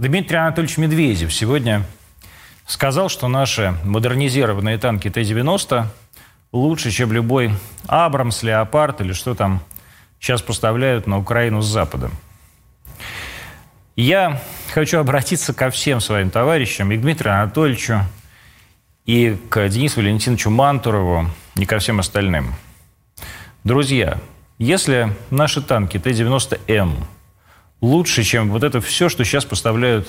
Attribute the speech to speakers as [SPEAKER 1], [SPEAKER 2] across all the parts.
[SPEAKER 1] Дмитрий Анатольевич Медведев сегодня сказал, что наши модернизированные танки Т-90 лучше, чем любой Абрамс, Леопард или что там сейчас поставляют на Украину с Запада. Я хочу обратиться ко всем своим товарищам, и к Дмитрию Анатольевичу, и к Денису Валентиновичу Мантурову, и ко всем остальным. Друзья, если наши танки Т-90М лучше, чем вот это все, что сейчас поставляют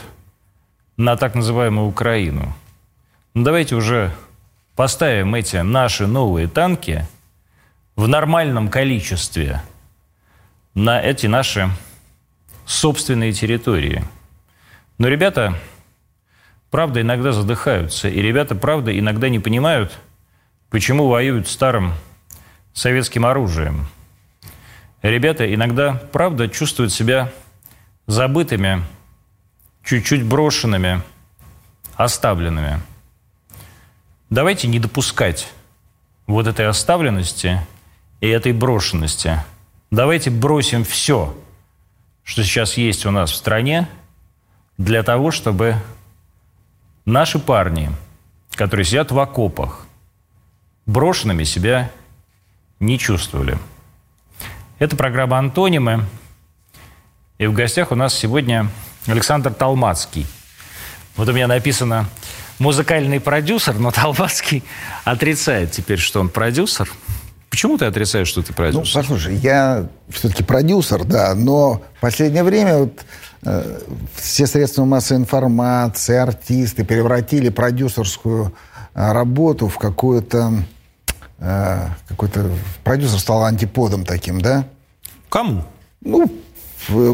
[SPEAKER 1] на так называемую Украину, ну давайте уже поставим эти наши новые танки в нормальном количестве на эти наши собственные территории. Но ребята, правда, иногда задыхаются, и ребята, правда, иногда не понимают, почему воюют старым советским оружием. Ребята иногда, правда, чувствуют себя забытыми, чуть-чуть брошенными, оставленными. Давайте не допускать вот этой оставленности и этой брошенности. Давайте бросим все, что сейчас есть у нас в стране, для того, чтобы наши парни, которые сидят в окопах, брошенными себя не чувствовали. Это программа «Антонимы». И в гостях у нас сегодня Александр Талмацкий. Вот у меня написано «музыкальный продюсер», но Талмацкий отрицает теперь, что он продюсер. Почему ты отрицаешь, что ты продюсер?
[SPEAKER 2] Ну, послушай, я все-таки продюсер, да, но в последнее время вот, э, все средства массовой информации, артисты превратили продюсерскую э, работу в какую-то... Э, какой-то продюсер стал антиподом таким, да?
[SPEAKER 1] Кому?
[SPEAKER 2] Ну,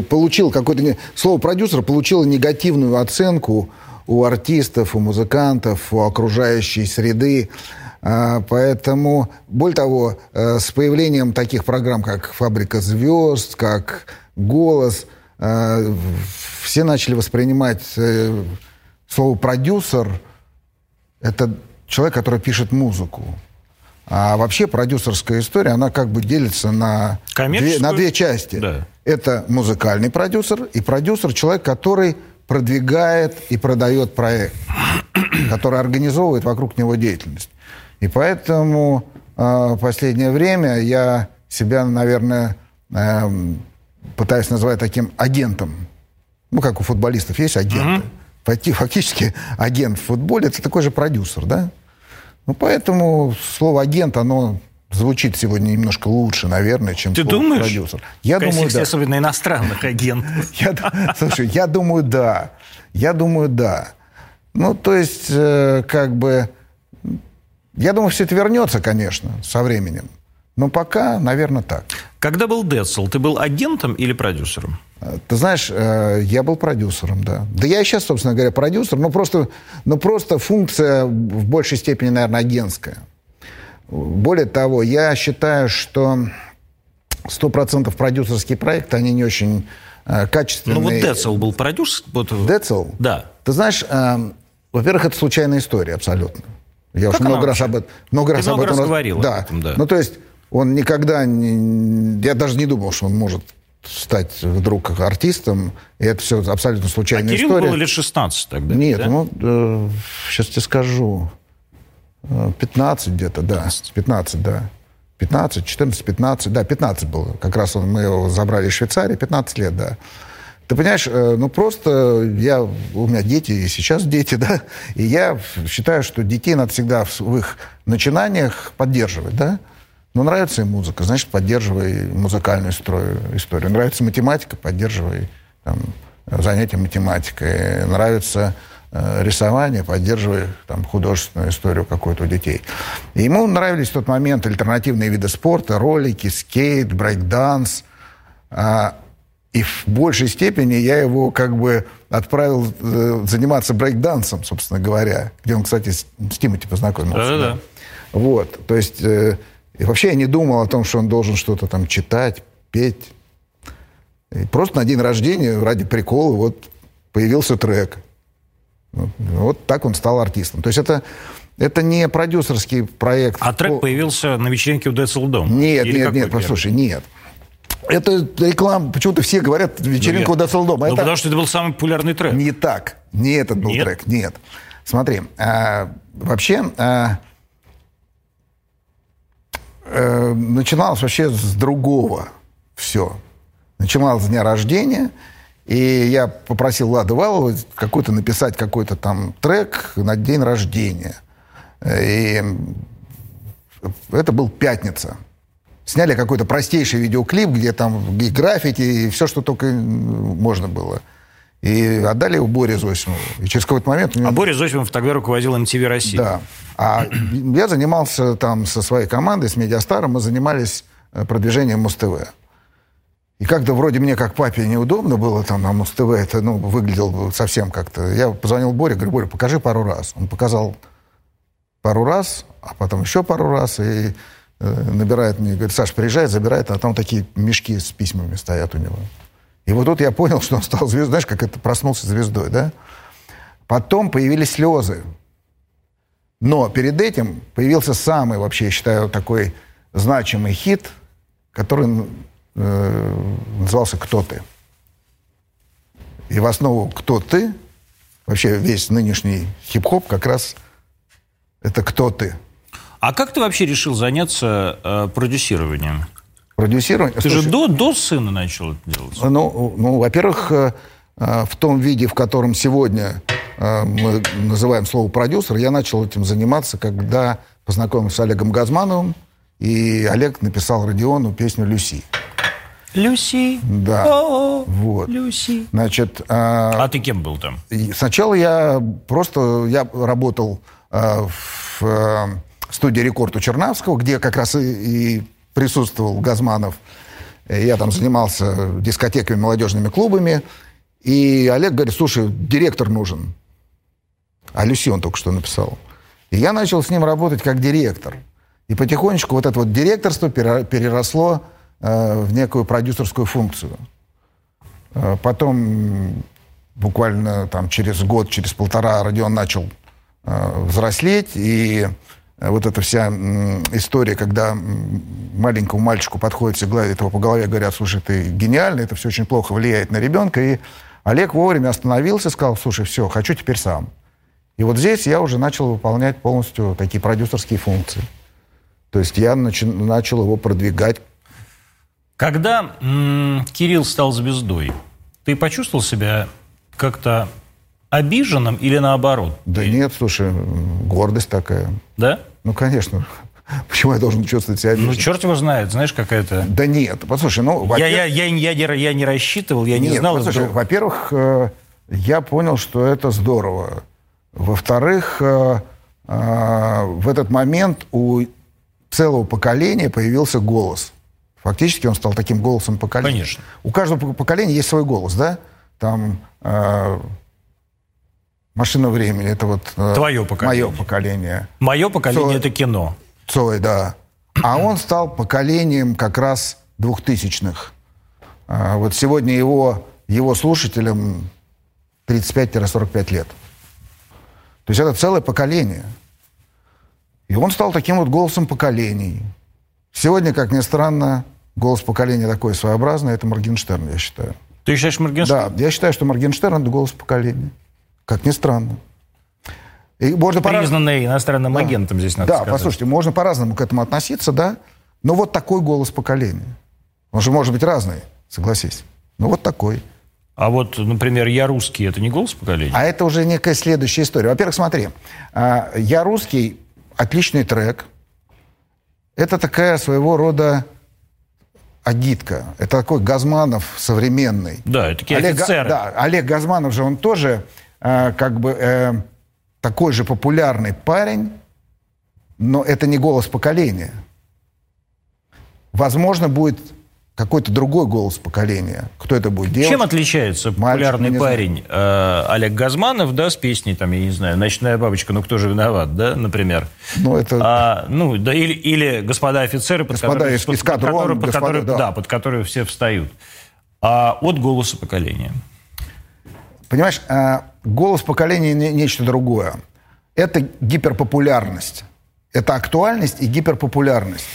[SPEAKER 2] получил какое-то... Слово продюсер получило негативную оценку у артистов, у музыкантов, у окружающей среды. А, поэтому, более того, э, с появлением таких программ, как «Фабрика звезд», как «Голос», э, все начали воспринимать э, слово «продюсер» — это человек, который пишет музыку. А вообще продюсерская история, она как бы делится на, две, на две части. Да. Это музыкальный продюсер и продюсер, человек, который продвигает и продает проект, который организовывает вокруг него деятельность. И поэтому э, в последнее время я себя, наверное, э, пытаюсь называть таким агентом. Ну, как у футболистов есть агенты. Uh-huh. Фактически агент в футболе – это такой же продюсер, да? Ну, поэтому слово «агент», оно звучит сегодня немножко лучше, наверное, чем
[SPEAKER 1] Ты думаешь?
[SPEAKER 2] продюсер.
[SPEAKER 1] Я Конечно, думаю, да. особенно иностранных агентов.
[SPEAKER 2] Слушай, я думаю, да. Я думаю, да. Ну, то есть, э, как бы я думаю, все это вернется, конечно, со временем. Но пока, наверное, так.
[SPEAKER 1] Когда был Децл, ты был агентом или продюсером?
[SPEAKER 2] Ты знаешь, э, я был продюсером, да. Да я и сейчас, собственно говоря, продюсер, но просто, но просто функция в большей степени, наверное, агентская. Более того, я считаю, что 100% продюсерские проекты, они не очень э, качественные. Ну
[SPEAKER 1] вот Децл был продюсер? Вот...
[SPEAKER 2] Децл?
[SPEAKER 1] Да.
[SPEAKER 2] Ты знаешь, э, во-первых, это случайная история абсолютно. Я как уж много раз, об, этом, много раз
[SPEAKER 1] много
[SPEAKER 2] об этом...
[SPEAKER 1] Раз говорил
[SPEAKER 2] да.
[SPEAKER 1] об этом, да.
[SPEAKER 2] Ну, то есть он никогда... Не, я даже не думал, что он может стать вдруг артистом, и это все абсолютно случайная
[SPEAKER 1] а Кирилл
[SPEAKER 2] история.
[SPEAKER 1] было лет 16 тогда?
[SPEAKER 2] Нет,
[SPEAKER 1] да?
[SPEAKER 2] ну, э, сейчас тебе скажу. 15 где-то, да. 15. 15, да. 15, 14, 15, да, 15 было. Как раз он, мы его забрали из Швейцарии, 15 лет, да. Ты понимаешь, э, ну просто я, у меня дети, и сейчас дети, да, и я считаю, что детей надо всегда в их начинаниях поддерживать, да. Ну, нравится им музыка, значит, поддерживай музыкальную историю. Нравится математика, поддерживай там, занятия математикой. Нравится э, рисование, поддерживай там, художественную историю какую-то у детей. И ему нравились в тот момент альтернативные виды спорта, ролики, скейт, брейк-данс. А, и в большей степени я его как бы отправил э, заниматься брейкдансом, собственно говоря, где он, кстати, с, с Тимати познакомился.
[SPEAKER 1] Да-да-да.
[SPEAKER 2] Да. Вот, то есть... Э, и вообще я не думал о том, что он должен что-то там читать, петь. И просто на день рождения ради прикола вот появился трек. Вот, вот так он стал артистом. То есть это, это не продюсерский проект.
[SPEAKER 1] А трек появился на вечеринке у Децл Дом?
[SPEAKER 2] Нет, Или нет, нет, послушай, нет. Это реклама, почему-то все говорят вечеринка
[SPEAKER 1] Ну,
[SPEAKER 2] у Дацл дома.
[SPEAKER 1] Ну,
[SPEAKER 2] Это
[SPEAKER 1] потому что это был самый популярный трек.
[SPEAKER 2] не так. Не этот был
[SPEAKER 1] Нет?
[SPEAKER 2] трек, нет. Смотри, а, вообще а, э, начиналось вообще с другого все. Начиналось с дня рождения, и я попросил Ладу Валову какой-то написать какой-то там трек на день рождения. И это был пятница. Сняли какой-то простейший видеоклип, где там и граффити, и все, что только можно было. И отдали его Боре Зосимову. И через какой-то момент...
[SPEAKER 1] А Борис Зосимов тогда руководил MTV России.
[SPEAKER 2] да. А я занимался там со своей командой, с Медиастаром, мы занимались э, продвижением Муз-ТВ. И как-то вроде мне, как папе, неудобно было там на Муз-ТВ, это, ну, выглядело совсем как-то. Я позвонил Боре, говорю, Боря, покажи пару раз. Он показал пару раз, а потом еще пару раз, и э, набирает мне, говорит, Саш, приезжай, забирает, а там такие мешки с письмами стоят у него. И вот тут я понял, что он стал звездой, знаешь, как это проснулся звездой, да? Потом появились слезы. Но перед этим появился самый, вообще, я считаю, такой значимый хит, который э, назывался «Кто ты?». И в основу «Кто ты?» вообще весь нынешний хип-хоп как раз это «Кто ты?».
[SPEAKER 1] А как ты вообще решил заняться э, продюсированием?
[SPEAKER 2] Продюсирование...
[SPEAKER 1] Ты
[SPEAKER 2] Слушай,
[SPEAKER 1] же до, до сына начал это делать.
[SPEAKER 2] Ну, ну во-первых, э, э, в том виде, в котором сегодня э, мы называем слово продюсер, я начал этим заниматься, когда познакомился с Олегом Газмановым, и Олег написал Родиону песню «Люси».
[SPEAKER 1] Люси.
[SPEAKER 2] Да.
[SPEAKER 1] О,
[SPEAKER 2] Вот.
[SPEAKER 1] Люси.
[SPEAKER 2] Значит, э,
[SPEAKER 1] А ты кем был там?
[SPEAKER 2] сначала я просто я работал э, в э, студии «Рекорд» у Чернавского, где как раз и, и присутствовал Газманов. Э, Я там занимался дискотеками, молодежными клубами. И Олег говорит, слушай, директор нужен. А Люси он только что написал. И я начал с ним работать как директор. И потихонечку вот это вот директорство пере- переросло э, в некую продюсерскую функцию. Э, Потом буквально там через год, через полтора Родион начал взрослеть, и вот эта вся история, когда маленькому мальчику подходят гладят его по голове, говорят, слушай, ты гениальный, это все очень плохо влияет на ребенка, и Олег вовремя остановился, сказал, слушай, все, хочу теперь сам. И вот здесь я уже начал выполнять полностью такие продюсерские функции. То есть я начи- начал его продвигать
[SPEAKER 1] Когда м, Кирилл стал звездой, ты почувствовал себя как-то обиженным или наоборот?
[SPEAKER 2] Да нет, слушай, гордость такая.
[SPEAKER 1] Да?
[SPEAKER 2] Ну, конечно. Почему я должен чувствовать себя
[SPEAKER 1] Ну,
[SPEAKER 2] обиженным?
[SPEAKER 1] черт его знает, знаешь, какая-то...
[SPEAKER 2] Да нет, послушай, ну,
[SPEAKER 1] Я, я, я, я, не, я не рассчитывал, я не
[SPEAKER 2] Нет,
[SPEAKER 1] знал.
[SPEAKER 2] послушай,
[SPEAKER 1] вдруг-
[SPEAKER 2] во-первых, э, я понял, что это здорово. Во-вторых, э, э, в этот момент у целого поколения появился голос. Фактически он стал таким голосом поколения.
[SPEAKER 1] Конечно.
[SPEAKER 2] У каждого пок- поколения есть свой голос, да? Там э, машина времени, это вот э,
[SPEAKER 1] Твое поколение.
[SPEAKER 2] мое поколение.
[SPEAKER 1] Мое поколение
[SPEAKER 2] Цой.
[SPEAKER 1] это кино.
[SPEAKER 2] Цой, да. А он стал поколением как раз двухтысячных. А, Вот сегодня его, его слушателям 35-45 лет. То есть это целое поколение. И он стал таким вот голосом поколений. Сегодня, как ни странно, голос поколения такой своеобразный, это Моргенштерн, я считаю.
[SPEAKER 1] Ты считаешь Моргенштерн?
[SPEAKER 2] Да, я считаю, что Моргенштерн это голос поколения. Как ни странно. И можно
[SPEAKER 1] Признанный иностранным агентом здесь надо
[SPEAKER 2] да,
[SPEAKER 1] сказать.
[SPEAKER 2] послушайте, можно по-разному к этому относиться, да. Но вот такой голос поколения. Он же может быть разный, согласись. Ну вот такой.
[SPEAKER 1] А вот, например, я русский, это не голос поколения?
[SPEAKER 2] А это уже некая следующая история. Во-первых, смотри, а, «Я русский» — отличный трек. Это такая своего рода агитка. Это такой Газманов современный.
[SPEAKER 1] Да, это такие
[SPEAKER 2] Олег,
[SPEAKER 1] офицеры.
[SPEAKER 2] да, Олег Газманов же, он тоже э, как бы э, такой же популярный парень, но это не голос поколения. Возможно, будет какой-то другой голос поколения. Кто это будет делать?
[SPEAKER 1] Чем отличается популярный
[SPEAKER 2] не
[SPEAKER 1] парень э, Олег Газманов, да, с песней, там, я не знаю, «Ночная бабочка», ну кто же виноват, да, например?
[SPEAKER 2] Ну, это...
[SPEAKER 1] А, ну, да, или, или «Господа офицеры», под
[SPEAKER 2] Господа
[SPEAKER 1] которые,
[SPEAKER 2] эс-
[SPEAKER 1] под, которые- под
[SPEAKER 2] господа,
[SPEAKER 1] которые-
[SPEAKER 2] да.
[SPEAKER 1] да, под которые все встают. А от голоса поколения.
[SPEAKER 2] Понимаешь, э, голос поколения не- нечто другое. Это гиперпопулярность. Это актуальность и гиперпопулярность.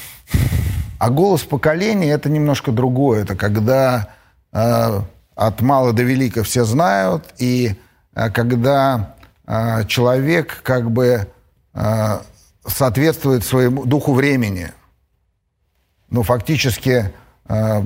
[SPEAKER 2] А голос поколения это немножко другое. Это когда э, от мала до велика все знают, и э, когда э, человек как бы э, соответствует своему духу времени. Ну, фактически э,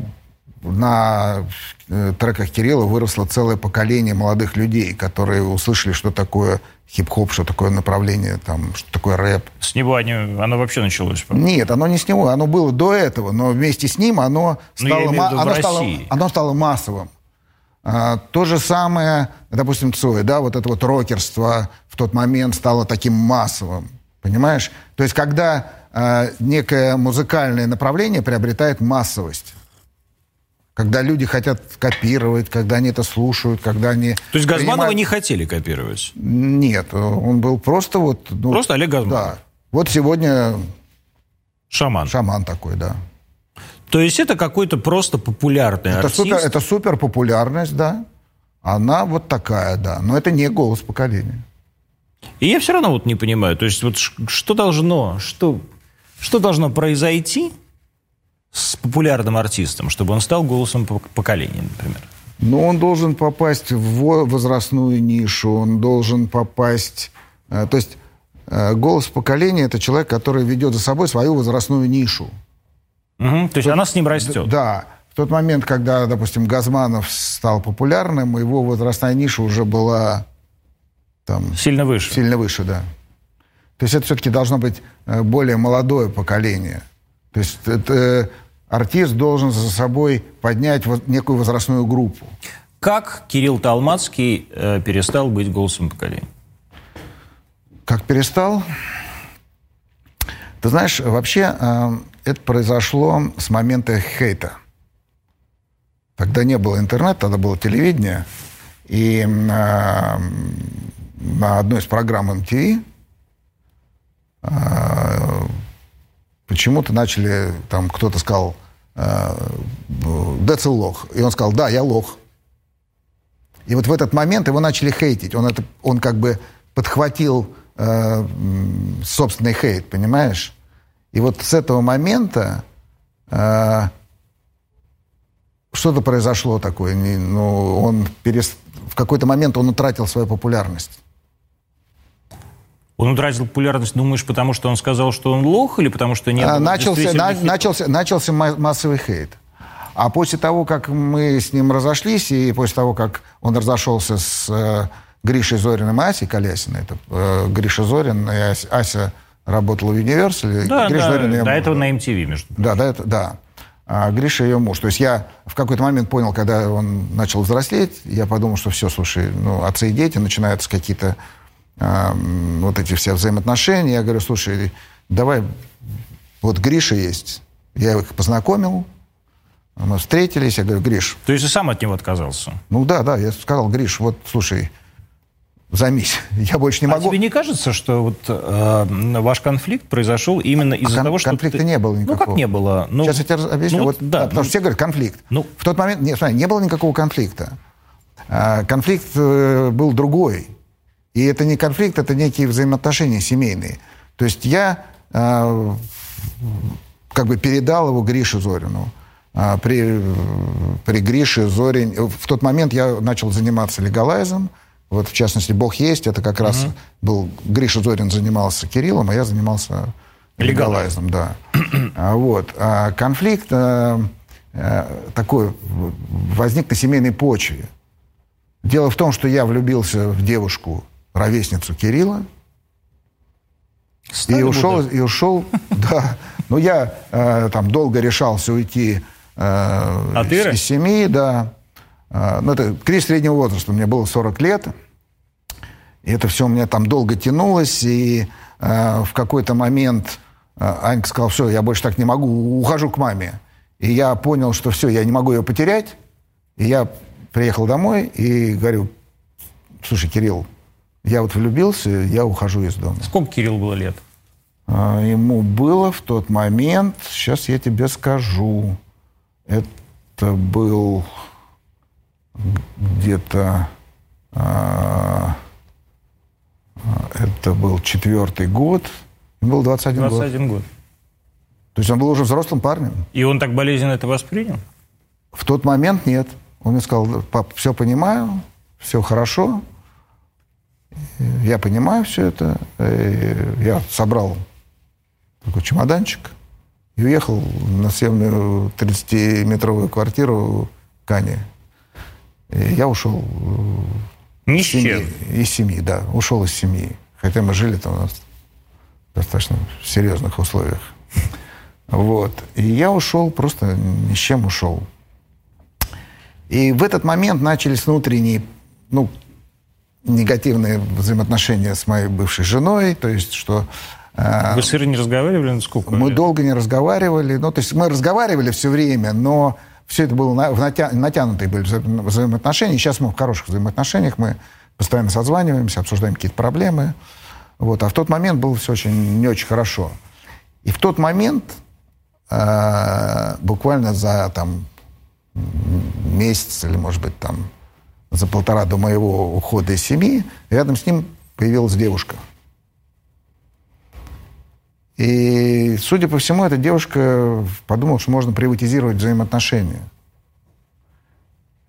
[SPEAKER 2] на э, треках Кирилла выросло целое поколение молодых людей, которые услышали, что такое хип-хоп, что такое направление, там, что такое рэп.
[SPEAKER 1] С него они, оно вообще началось?
[SPEAKER 2] Нет, оно не с него, оно было до этого, но вместе с ним оно
[SPEAKER 1] Ну,
[SPEAKER 2] стало, ма- оно стало, оно стало массовым. А, то же самое, допустим, Цой, да, вот это вот рокерство в тот момент стало таким массовым, понимаешь? То есть когда а, некое музыкальное направление приобретает массовость, когда люди хотят копировать, когда они это слушают, когда они...
[SPEAKER 1] То есть Газманова
[SPEAKER 2] принимают-
[SPEAKER 1] не хотели копировать?
[SPEAKER 2] Нет, он был просто вот... ну,
[SPEAKER 1] Просто Олег Газманов?
[SPEAKER 2] Да. Вот сегодня
[SPEAKER 1] Шаман.
[SPEAKER 2] шаман такой, да.
[SPEAKER 1] То есть это какой-то просто популярный
[SPEAKER 2] Это
[SPEAKER 1] артист?
[SPEAKER 2] супер, это супер популярность, да. Она вот такая, да. Но это не голос поколения.
[SPEAKER 1] И я все равно вот не понимаю, то есть вот что должно, что, что должно произойти с популярным артистом, чтобы он стал голосом по- поколения, например?
[SPEAKER 2] Но он должен попасть в во- возрастную нишу, он должен попасть... э, то есть э, голос поколения – это человек, который ведет за собой свою возрастную нишу.
[SPEAKER 1] Мгм, То есть она с ним растет.
[SPEAKER 2] Да. В тот момент, когда, допустим, Газманов стал популярным, его возрастная ниша уже была там
[SPEAKER 1] Сильно выше.
[SPEAKER 2] Сильно выше, да. То есть это все-таки должно быть э, более молодое поколение. То есть это, артист должен за собой поднять вот некую возрастную группу.
[SPEAKER 1] Как Кирилл Талмацкий э, перестал быть голосом поколения?
[SPEAKER 2] Как перестал? Ты знаешь, вообще э, это произошло с момента хейта. Тогда не было интернета, тогда было телевидение. И э, на одной из программ MTV э, почему-то начали, там кто-то сказал, э, Децл лох. И он сказал, да, я лох. И вот в этот момент его начали хейтить. Он, это, он как бы подхватил э, собственный хейт, понимаешь? И вот с этого момента э, что-то произошло такое. Ну, он перес- в какой-то момент он утратил свою популярность.
[SPEAKER 1] Он утратил популярность, думаешь, потому что он сказал, что он лох, или потому что не
[SPEAKER 2] А,
[SPEAKER 1] было
[SPEAKER 2] начался, на- начался, начался ма- массовый хейт. А после того, как мы с ним разошлись, и после того, как он разошелся с э, Гришей Зориным и Асей Колясиной, это э, Гриша Зорин и Ася, Ася работала в Universal,
[SPEAKER 1] Да,
[SPEAKER 2] Гриша
[SPEAKER 1] да,
[SPEAKER 2] Зорин ее
[SPEAKER 1] до
[SPEAKER 2] муж.
[SPEAKER 1] этого на MTV, между прочим.
[SPEAKER 2] Да, да, это, да. А Гриша ее муж. То есть я в какой-то момент понял, когда он начал взрослеть, я подумал, что все, слушай, ну, отцы и дети, начинаются какие-то а, м, вот эти все взаимоотношения. Я говорю, слушай, давай, вот Гриша есть. Я их познакомил, мы встретились, я говорю, Гриш,
[SPEAKER 1] То есть ты сам от него отказался?
[SPEAKER 2] ну да, да, я сказал, Гриш, вот, слушай, займись, я больше не
[SPEAKER 1] А
[SPEAKER 2] могу.
[SPEAKER 1] тебе не кажется, что вот э, ваш конфликт произошел именно из-за
[SPEAKER 2] кон-
[SPEAKER 1] того, что
[SPEAKER 2] конфликта
[SPEAKER 1] ты-
[SPEAKER 2] не было
[SPEAKER 1] Ну
[SPEAKER 2] никакого.
[SPEAKER 1] как не было? Ну,
[SPEAKER 2] Сейчас я тебе объясню.
[SPEAKER 1] ну,
[SPEAKER 2] вот,
[SPEAKER 1] да,
[SPEAKER 2] потому что все говорят конфликт.
[SPEAKER 1] Ну.
[SPEAKER 2] В тот момент, не, смотри, не было никакого конфликта. А, конфликт э, был другой. И это не конфликт, это некие взаимоотношения семейные. То есть я э, как бы передал его Грише Зорину. А, при, при Грише Зорин... В тот момент я начал заниматься легалайзом. Вот, в частности, «Бог есть». Это как раз был... Гриша Зорин занимался Кириллом, а я занимался легалайзом, да. А, Вот. А конфликт э, э, такой возник на семейной почве. Дело в том, что я влюбился в девушку, ровесницу Кирилла, и
[SPEAKER 1] Стали
[SPEAKER 2] ушел,
[SPEAKER 1] будто-
[SPEAKER 2] и ушел, да. Ну, я э, там долго решался уйти э,
[SPEAKER 1] От
[SPEAKER 2] из,
[SPEAKER 1] Иры?
[SPEAKER 2] из семьи, да. Э, ну, это кризис среднего возраста. Мне было 40 лет. И это все у меня там долго тянулось. И э, в какой-то момент э, Анька сказала, все, я больше так не могу, ухожу к маме. И я понял, что все, я не могу ее потерять. И я приехал домой и говорю, слушай, Кирилл, я вот влюбился, я ухожу из дома.
[SPEAKER 1] Сколько Кирилл было лет?
[SPEAKER 2] А, Ему было в тот момент, сейчас я тебе скажу, это был где-то, а, а, это был четвертый год, ему был 21, год.
[SPEAKER 1] 21 год.
[SPEAKER 2] То есть он был уже взрослым парнем.
[SPEAKER 1] И он так болезненно это воспринял?
[SPEAKER 2] В тот момент нет. Он мне сказал, пап, все понимаю, все хорошо, я понимаю все это. И я собрал такой чемоданчик и уехал на съемную 30-метровую квартиру Кани. И я ушел
[SPEAKER 1] Ни
[SPEAKER 2] из семьи, из семьи, да, ушел из семьи. Хотя мы жили там у нас в достаточно серьезных условиях. Вот. И я ушел, просто ни с чем ушел. И в этот момент начались внутренние, ну, негативные взаимоотношения с моей бывшей женой, то есть что...
[SPEAKER 1] Э, Вы с Ирой не разговаривали на сколько
[SPEAKER 2] Мы лет? долго не разговаривали, ну, то есть мы разговаривали все время, но все это было на, в натя, натянутые были взаимоотношения. Сейчас мы в хороших взаимоотношениях, мы постоянно созваниваемся, обсуждаем какие-то проблемы. Вот. А в тот момент было все очень, не очень хорошо. И в тот момент, э, буквально за там, месяц или, может быть, там, за полтора до моего ухода из семьи, рядом с ним появилась девушка. И, судя по всему, эта девушка подумала, что можно приватизировать взаимоотношения.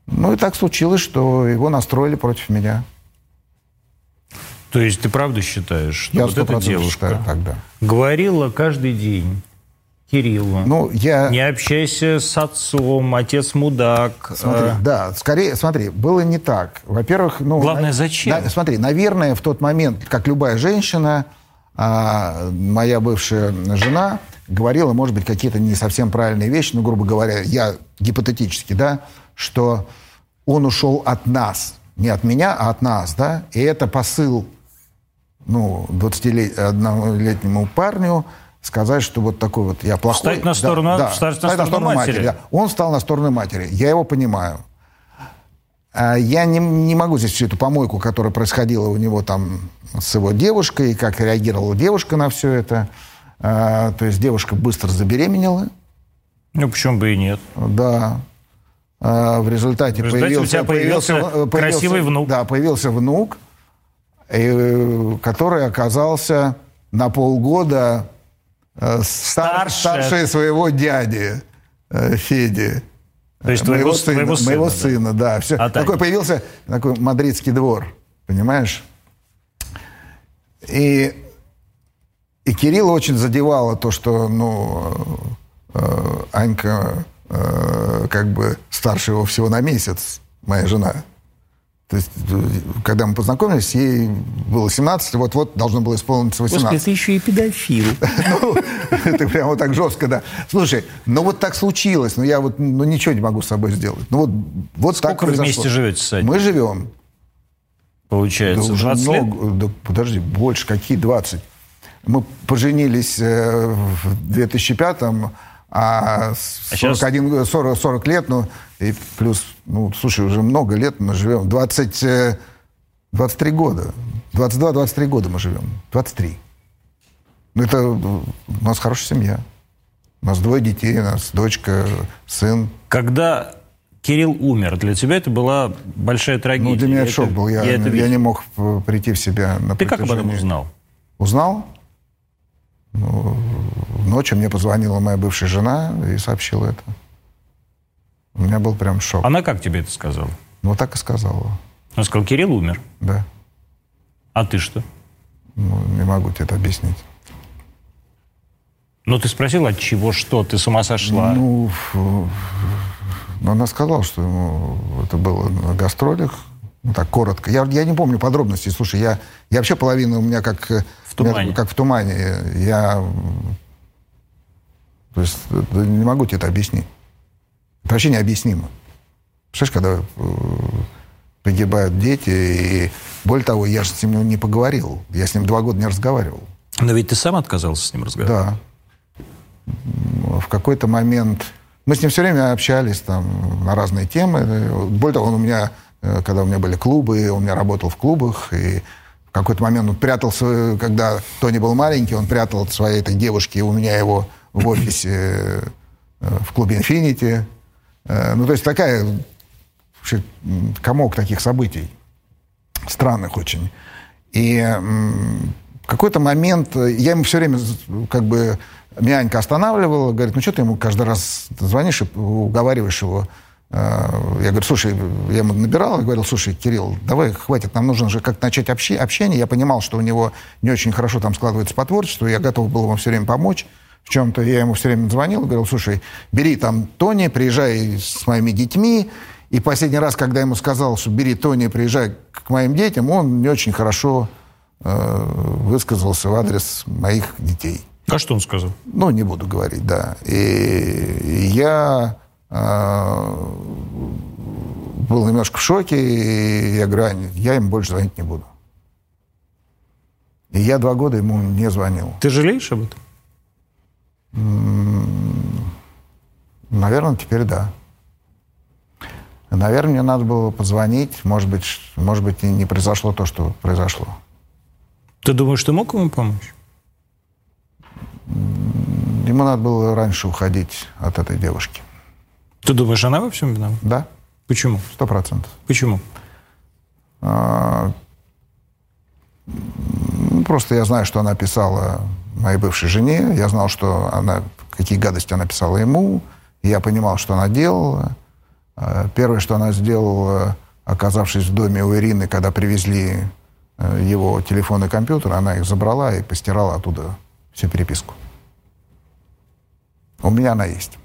[SPEAKER 2] Ну и так случилось, что его настроили против меня.
[SPEAKER 1] То есть ты правда считаешь, что Я вот эта девушка
[SPEAKER 2] тогда.
[SPEAKER 1] говорила каждый день Кириллу. Ну, я... Не общайся с отцом, отец мудак.
[SPEAKER 2] Смотри, а... Да, скорее, смотри, было не так. Во-первых, ну...
[SPEAKER 1] Главное, зачем?
[SPEAKER 2] На, смотри, наверное, в тот момент, как любая женщина, а, моя бывшая жена говорила, может быть, какие-то не совсем правильные вещи, ну, грубо говоря, я гипотетически, да, что он ушел от нас, не от меня, а от нас, да, и это посыл, ну, 21-летнему парню, сказать, что вот такой вот я плохой.
[SPEAKER 1] Стать на сторону, да, да, стать на сторону, на сторону матери. матери да.
[SPEAKER 2] Он стал на сторону матери. Я его понимаю. А я не, не могу здесь всю эту помойку, которая происходила у него там с его девушкой, и как реагировала девушка на все это. А, то есть девушка быстро забеременела.
[SPEAKER 1] Ну, почему бы и нет?
[SPEAKER 2] Да. А, в результате, в результате появился, у тебя
[SPEAKER 1] появился, появился красивый внук.
[SPEAKER 2] Да, появился внук, и, который оказался на полгода Э, старше, старше своего дяди э, Феди.
[SPEAKER 1] То есть моего, сына, твоего
[SPEAKER 2] сына, моего сына, да. да. Все. А такой так. появился такой мадридский двор, понимаешь? И, и Кирилла очень задевало то, что, ну, э, Анька как бы старше его всего на месяц, моя жена. То есть, когда мы познакомились, ей было 17, вот-вот должно было исполниться 18. Господи,
[SPEAKER 1] ты еще и педофил.
[SPEAKER 2] Ну, ты прямо так жестко, да. Слушай, ну вот так случилось, но я вот ну, ничего не могу с собой сделать. Ну вот, вот
[SPEAKER 1] Сколько
[SPEAKER 2] вы
[SPEAKER 1] вместе живете с
[SPEAKER 2] Мы живем.
[SPEAKER 1] Получается,
[SPEAKER 2] да, 20 лет? Да, подожди, больше, какие 20? Мы поженились э, в 2005-м, а 41, 40, 40 лет, ну, и плюс, ну, слушай, уже много лет мы живем, 20, 23 э, года, 22-23 года мы живем, 23. Ну, это у нас хорошая семья. У нас двое детей, у нас дочка, сын.
[SPEAKER 1] Когда Кирилл умер, для тебя это была большая трагедия.
[SPEAKER 2] Ну, для меня это шок был. Я, я, это я не мог прийти в себя
[SPEAKER 1] на Ты как об этом узнал?
[SPEAKER 2] Узнал? Ну, ночью мне позвонила моя бывшая жена и сообщила это. У меня был прям шок.
[SPEAKER 1] Она как тебе это сказала?
[SPEAKER 2] Ну, так и сказала.
[SPEAKER 1] Она сказала, Кирилл умер?
[SPEAKER 2] Да.
[SPEAKER 1] А ты что?
[SPEAKER 2] Ну, не могу тебе это объяснить.
[SPEAKER 1] Ну, ты спросил, от чего что? Ты с ума сошла?
[SPEAKER 2] Ну, ну она сказала, что ну, это было на гастролях. Ну, так коротко. Я, я не помню подробностей. Слушай, я, я вообще половина у меня как
[SPEAKER 1] в тумане.
[SPEAKER 2] Меня, как в тумане. Я то есть не могу тебе это объяснить. Это вообще необъяснимо. Представляешь, когда э, погибают дети, и более того, я же с ним не поговорил. Я с ним два года не разговаривал.
[SPEAKER 1] Но ведь ты сам отказался с ним разговаривать.
[SPEAKER 2] Да. В какой-то момент... Мы с ним все время общались там на разные темы. Более того, он у меня, э, когда у меня были клубы, он у меня работал в клубах, и в какой-то момент он прятался, когда Тони был маленький, он прятал от своей этой девушки у меня его в офисе э, в клубе «Инфинити». Э, ну, то есть такая вообще комок таких событий, странных очень. И какой-то момент я ему все время как бы Мянька останавливал, говорит, ну что ты ему каждый раз звонишь и уговариваешь его. Э, я говорю, слушай, я ему набирал говорил, слушай, Кирилл, давай, хватит, нам нужно же как-то начать общение. Я понимал, что у него не очень хорошо там складывается по творчеству, я готов был ему все время помочь в чем-то. Я ему все время звонил говорил, слушай, бери там Тони, приезжай с моими детьми. И последний раз, когда ему сказал, что бери Тони, приезжай к моим детям, он не очень хорошо э, высказался в адрес моих детей.
[SPEAKER 1] А что он сказал?
[SPEAKER 2] Ну, не буду говорить, да. И я э, был немножко в шоке, и я говорю, я им больше звонить не буду. И я два года ему не звонил.
[SPEAKER 1] Ты жалеешь об этом?
[SPEAKER 2] Наверное, теперь да. Наверное, мне надо было позвонить. Может быть, может быть, не произошло то, что произошло.
[SPEAKER 1] Ты думаешь, ты мог ему помочь?
[SPEAKER 2] Ему надо было раньше уходить от этой девушки.
[SPEAKER 1] Ты думаешь, она во всем виновата?
[SPEAKER 2] Да.
[SPEAKER 1] Почему?
[SPEAKER 2] Сто процентов.
[SPEAKER 1] Почему?
[SPEAKER 2] А, ну, просто я знаю, что она писала моей бывшей жене. Я знал, что она, какие гадости она писала ему. Я понимал, что она делала. А, первое, что она сделала, оказавшись в доме у Ирины, когда привезли э, его телефон и компьютер, она их забрала и постирала оттуда всю переписку. У меня она есть.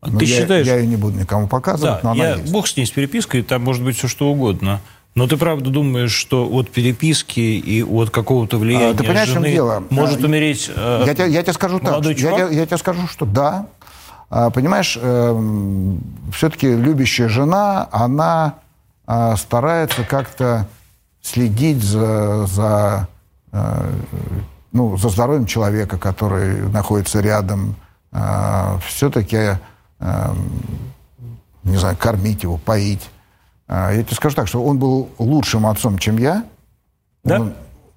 [SPEAKER 1] А ты я, считаешь...
[SPEAKER 2] Я ее не буду никому показывать,
[SPEAKER 1] да,
[SPEAKER 2] но она
[SPEAKER 1] я,
[SPEAKER 2] есть.
[SPEAKER 1] Бог с ней, с перепиской, там может быть все что угодно. Но ты правда думаешь, что от переписки и от какого-то влияния а, ты понимаешь, жены дело? может а, умереть э,
[SPEAKER 2] я, тебе, я тебе скажу так. Я, я, я тебе скажу, что да. А, понимаешь, э, все-таки любящая жена, она э, старается как-то следить за, за э, ну, за здоровьем человека, который находится рядом, э, все-таки, э, не знаю, кормить его, поить. Э, я тебе скажу так, что он был лучшим отцом, чем я.
[SPEAKER 1] Да?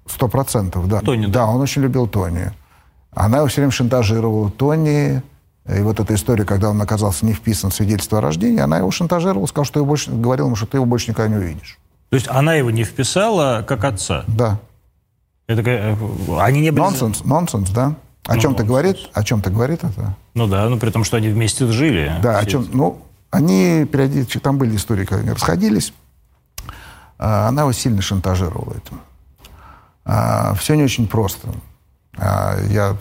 [SPEAKER 2] Сто процентов, да.
[SPEAKER 1] Тони,
[SPEAKER 2] да. Да, он очень любил Тони. Она его все время шантажировала. Тони, и вот эта история, когда он оказался не вписан в свидетельство о рождении, она его шантажировала, сказала, что его больше, говорила ему, что ты его больше никогда не увидишь.
[SPEAKER 1] То есть она его не вписала как отца?
[SPEAKER 2] Да.
[SPEAKER 1] Это, они не
[SPEAKER 2] были... Нонсенс, нонсенс, да? О ну, чем-то говорит? О чем-то говорит это?
[SPEAKER 1] Ну да, ну при том, что они вместе жили.
[SPEAKER 2] Да, о чем... Ну, они периодически... Там были истории, когда они расходились. А, она его сильно шантажировала этим. А, все не очень просто. А, я...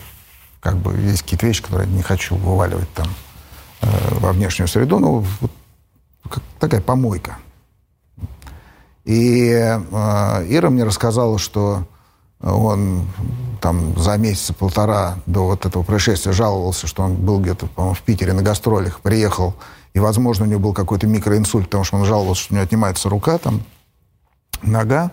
[SPEAKER 2] Как бы есть какие-то вещи, которые не хочу вываливать там э, во внешнюю среду. Ну, вот такая помойка. И э, Ира мне рассказала, что он там за месяца-полтора до вот этого происшествия жаловался, что он был где-то, по-моему, в Питере на гастролях, приехал, и, возможно, у него был какой-то микроинсульт, потому что он жаловался, что у него отнимается рука, там, нога.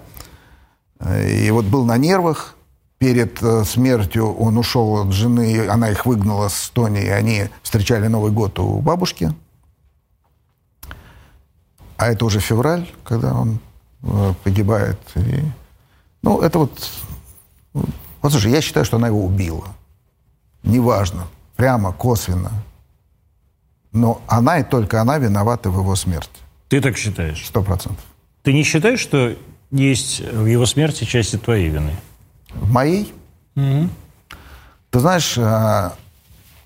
[SPEAKER 2] И вот был на нервах. Перед э, смертью он ушел от жены, она их выгнала с Тони, и они встречали Новый год у бабушки. А это уже февраль, когда он э, погибает. И, ну, это вот вот слушай, я считаю, что она его убила. Неважно, прямо, косвенно. Но она и только она виновата в его смерти.
[SPEAKER 1] Ты так считаешь?
[SPEAKER 2] Сто процентов.
[SPEAKER 1] Ты не считаешь, что есть в его смерти части твоей вины?
[SPEAKER 2] В моей?
[SPEAKER 1] Угу.
[SPEAKER 2] Ты знаешь, а,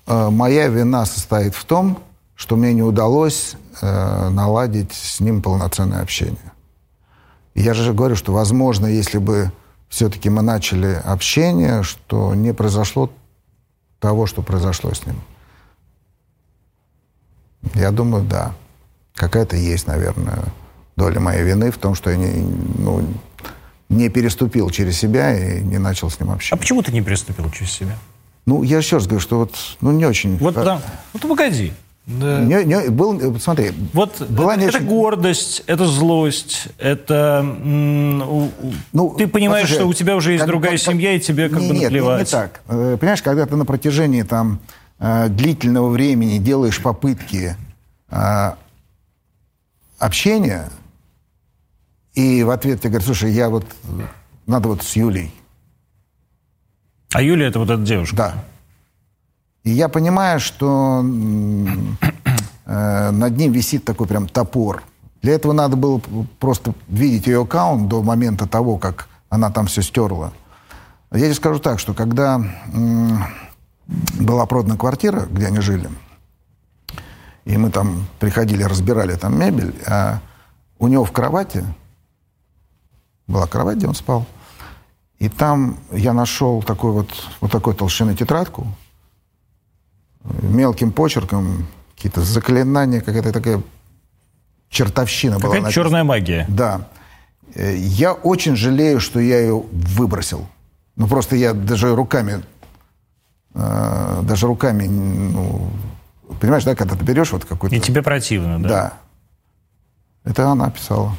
[SPEAKER 2] а, моя вина состоит в том, что мне не удалось э, наладить с ним полноценное общение. Я же говорю, что, возможно, если бы все-таки мы начали общение, что не произошло того, что произошло с ним. Я думаю, да. Какая-то есть, наверное, доля моей вины в том, что я не, ну, не переступил через себя и не начал с ним общаться.
[SPEAKER 1] А почему ты не переступил через себя?
[SPEAKER 2] Ну, я еще раз говорю, что вот, ну, не очень...
[SPEAKER 1] Вот, да. Вот погоди.
[SPEAKER 2] Да. Не, не, был, смотри,
[SPEAKER 1] вот была не это очень... гордость, это злость, это ну, ты понимаешь, послушай, что у тебя уже есть как, другая как, семья и тебе как не, бы наплевать.
[SPEAKER 2] Нет, не так. Э, понимаешь, когда ты на протяжении там длительного времени делаешь попытки э, общения, и в ответ тебе говорят, слушай, я вот надо вот с Юлей.
[SPEAKER 1] А Юля это вот эта девушка?
[SPEAKER 2] Да. И я понимаю, что э, над ним висит такой прям топор. Для этого надо было просто видеть ее аккаунт до момента того, как она там все стерла. Я тебе скажу так, что когда была продана квартира, где они жили, и мы там приходили, разбирали там мебель, а у него в кровати была кровать, где он спал, и там я нашел такой вот, вот такой толщины тетрадку, мелким почерком, какие-то заклинания, какая-то такая чертовщина
[SPEAKER 1] была. Какая черная магия.
[SPEAKER 2] Да. Э, я очень жалею, что я ее выбросил. Ну, просто я даже руками, э, даже руками, ну, понимаешь, да, когда ты берешь вот какой-то...
[SPEAKER 1] И тебе противно, да?
[SPEAKER 2] Да. Это она писала.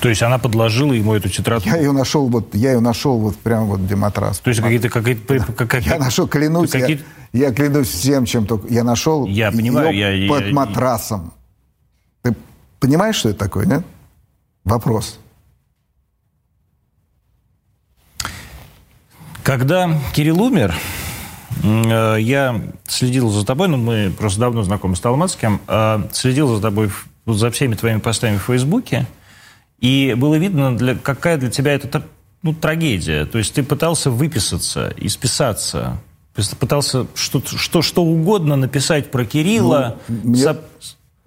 [SPEAKER 1] То есть она подложила ему эту тетрадку?
[SPEAKER 2] Я ее нашел вот, я ее нашел вот прямо вот где матрас.
[SPEAKER 1] То есть какие-то... какие-то
[SPEAKER 2] как, как, я нашел, клянусь, какие я, я клянусь всем, чем только... Я нашел
[SPEAKER 1] я понимаю,
[SPEAKER 2] ее я, под я, матрасом. Ты понимаешь, что это такое, нет? Вопрос.
[SPEAKER 1] Когда Кирилл умер, я следил за тобой, ну, мы просто давно знакомы с Талмацким, э, следил за тобой, за всеми твоими постами в Фейсбуке, и было видно, для, какая для тебя это ну, трагедия. То есть ты пытался выписаться и списаться, пытался что, что, что угодно написать про Кирилла.
[SPEAKER 2] Ну, мне, за...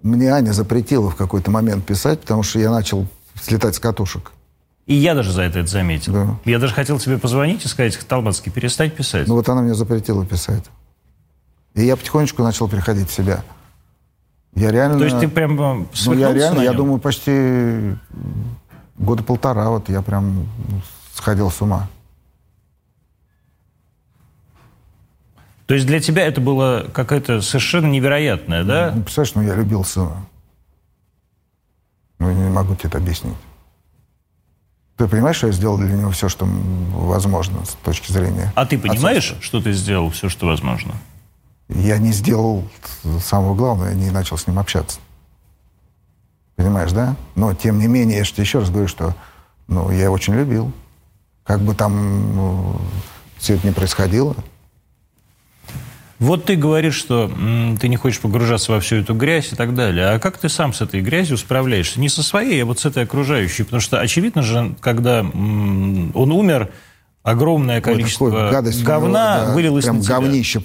[SPEAKER 2] мне Аня запретила в какой-то момент писать, потому что я начал слетать с катушек.
[SPEAKER 1] И я даже за это это заметил. Да. Я даже хотел тебе позвонить и сказать, Талбатский, перестать писать.
[SPEAKER 2] Ну вот она мне запретила писать. И я потихонечку начал приходить в себя. Я реально...
[SPEAKER 1] То есть ты прям
[SPEAKER 2] э, Ну я реально, я думаю, почти года полтора вот я прям сходил с ума.
[SPEAKER 1] То есть для тебя это было какое-то совершенно невероятное, да?
[SPEAKER 2] Ну, представляешь, ну я любил сына. Ну, не могу тебе это объяснить. Ты понимаешь, что я сделал для него все, что возможно с точки зрения...
[SPEAKER 1] А ты понимаешь, что ты сделал все, что возможно?
[SPEAKER 2] Я не сделал самого главного, я не начал с ним общаться. Понимаешь, да? Но, тем не менее, я же еще раз говорю, что ну, я его очень любил. Как бы там ну, все это не происходило,
[SPEAKER 1] вот ты говоришь, что м, ты не хочешь погружаться во всю эту грязь и так далее. А как ты сам с этой грязью справляешься? Не со своей, а вот с этой окружающей. Потому что, очевидно же, когда м, он умер, огромное количество Ой, гадость, говна да, вылилось прям на тебя.
[SPEAKER 2] говнище.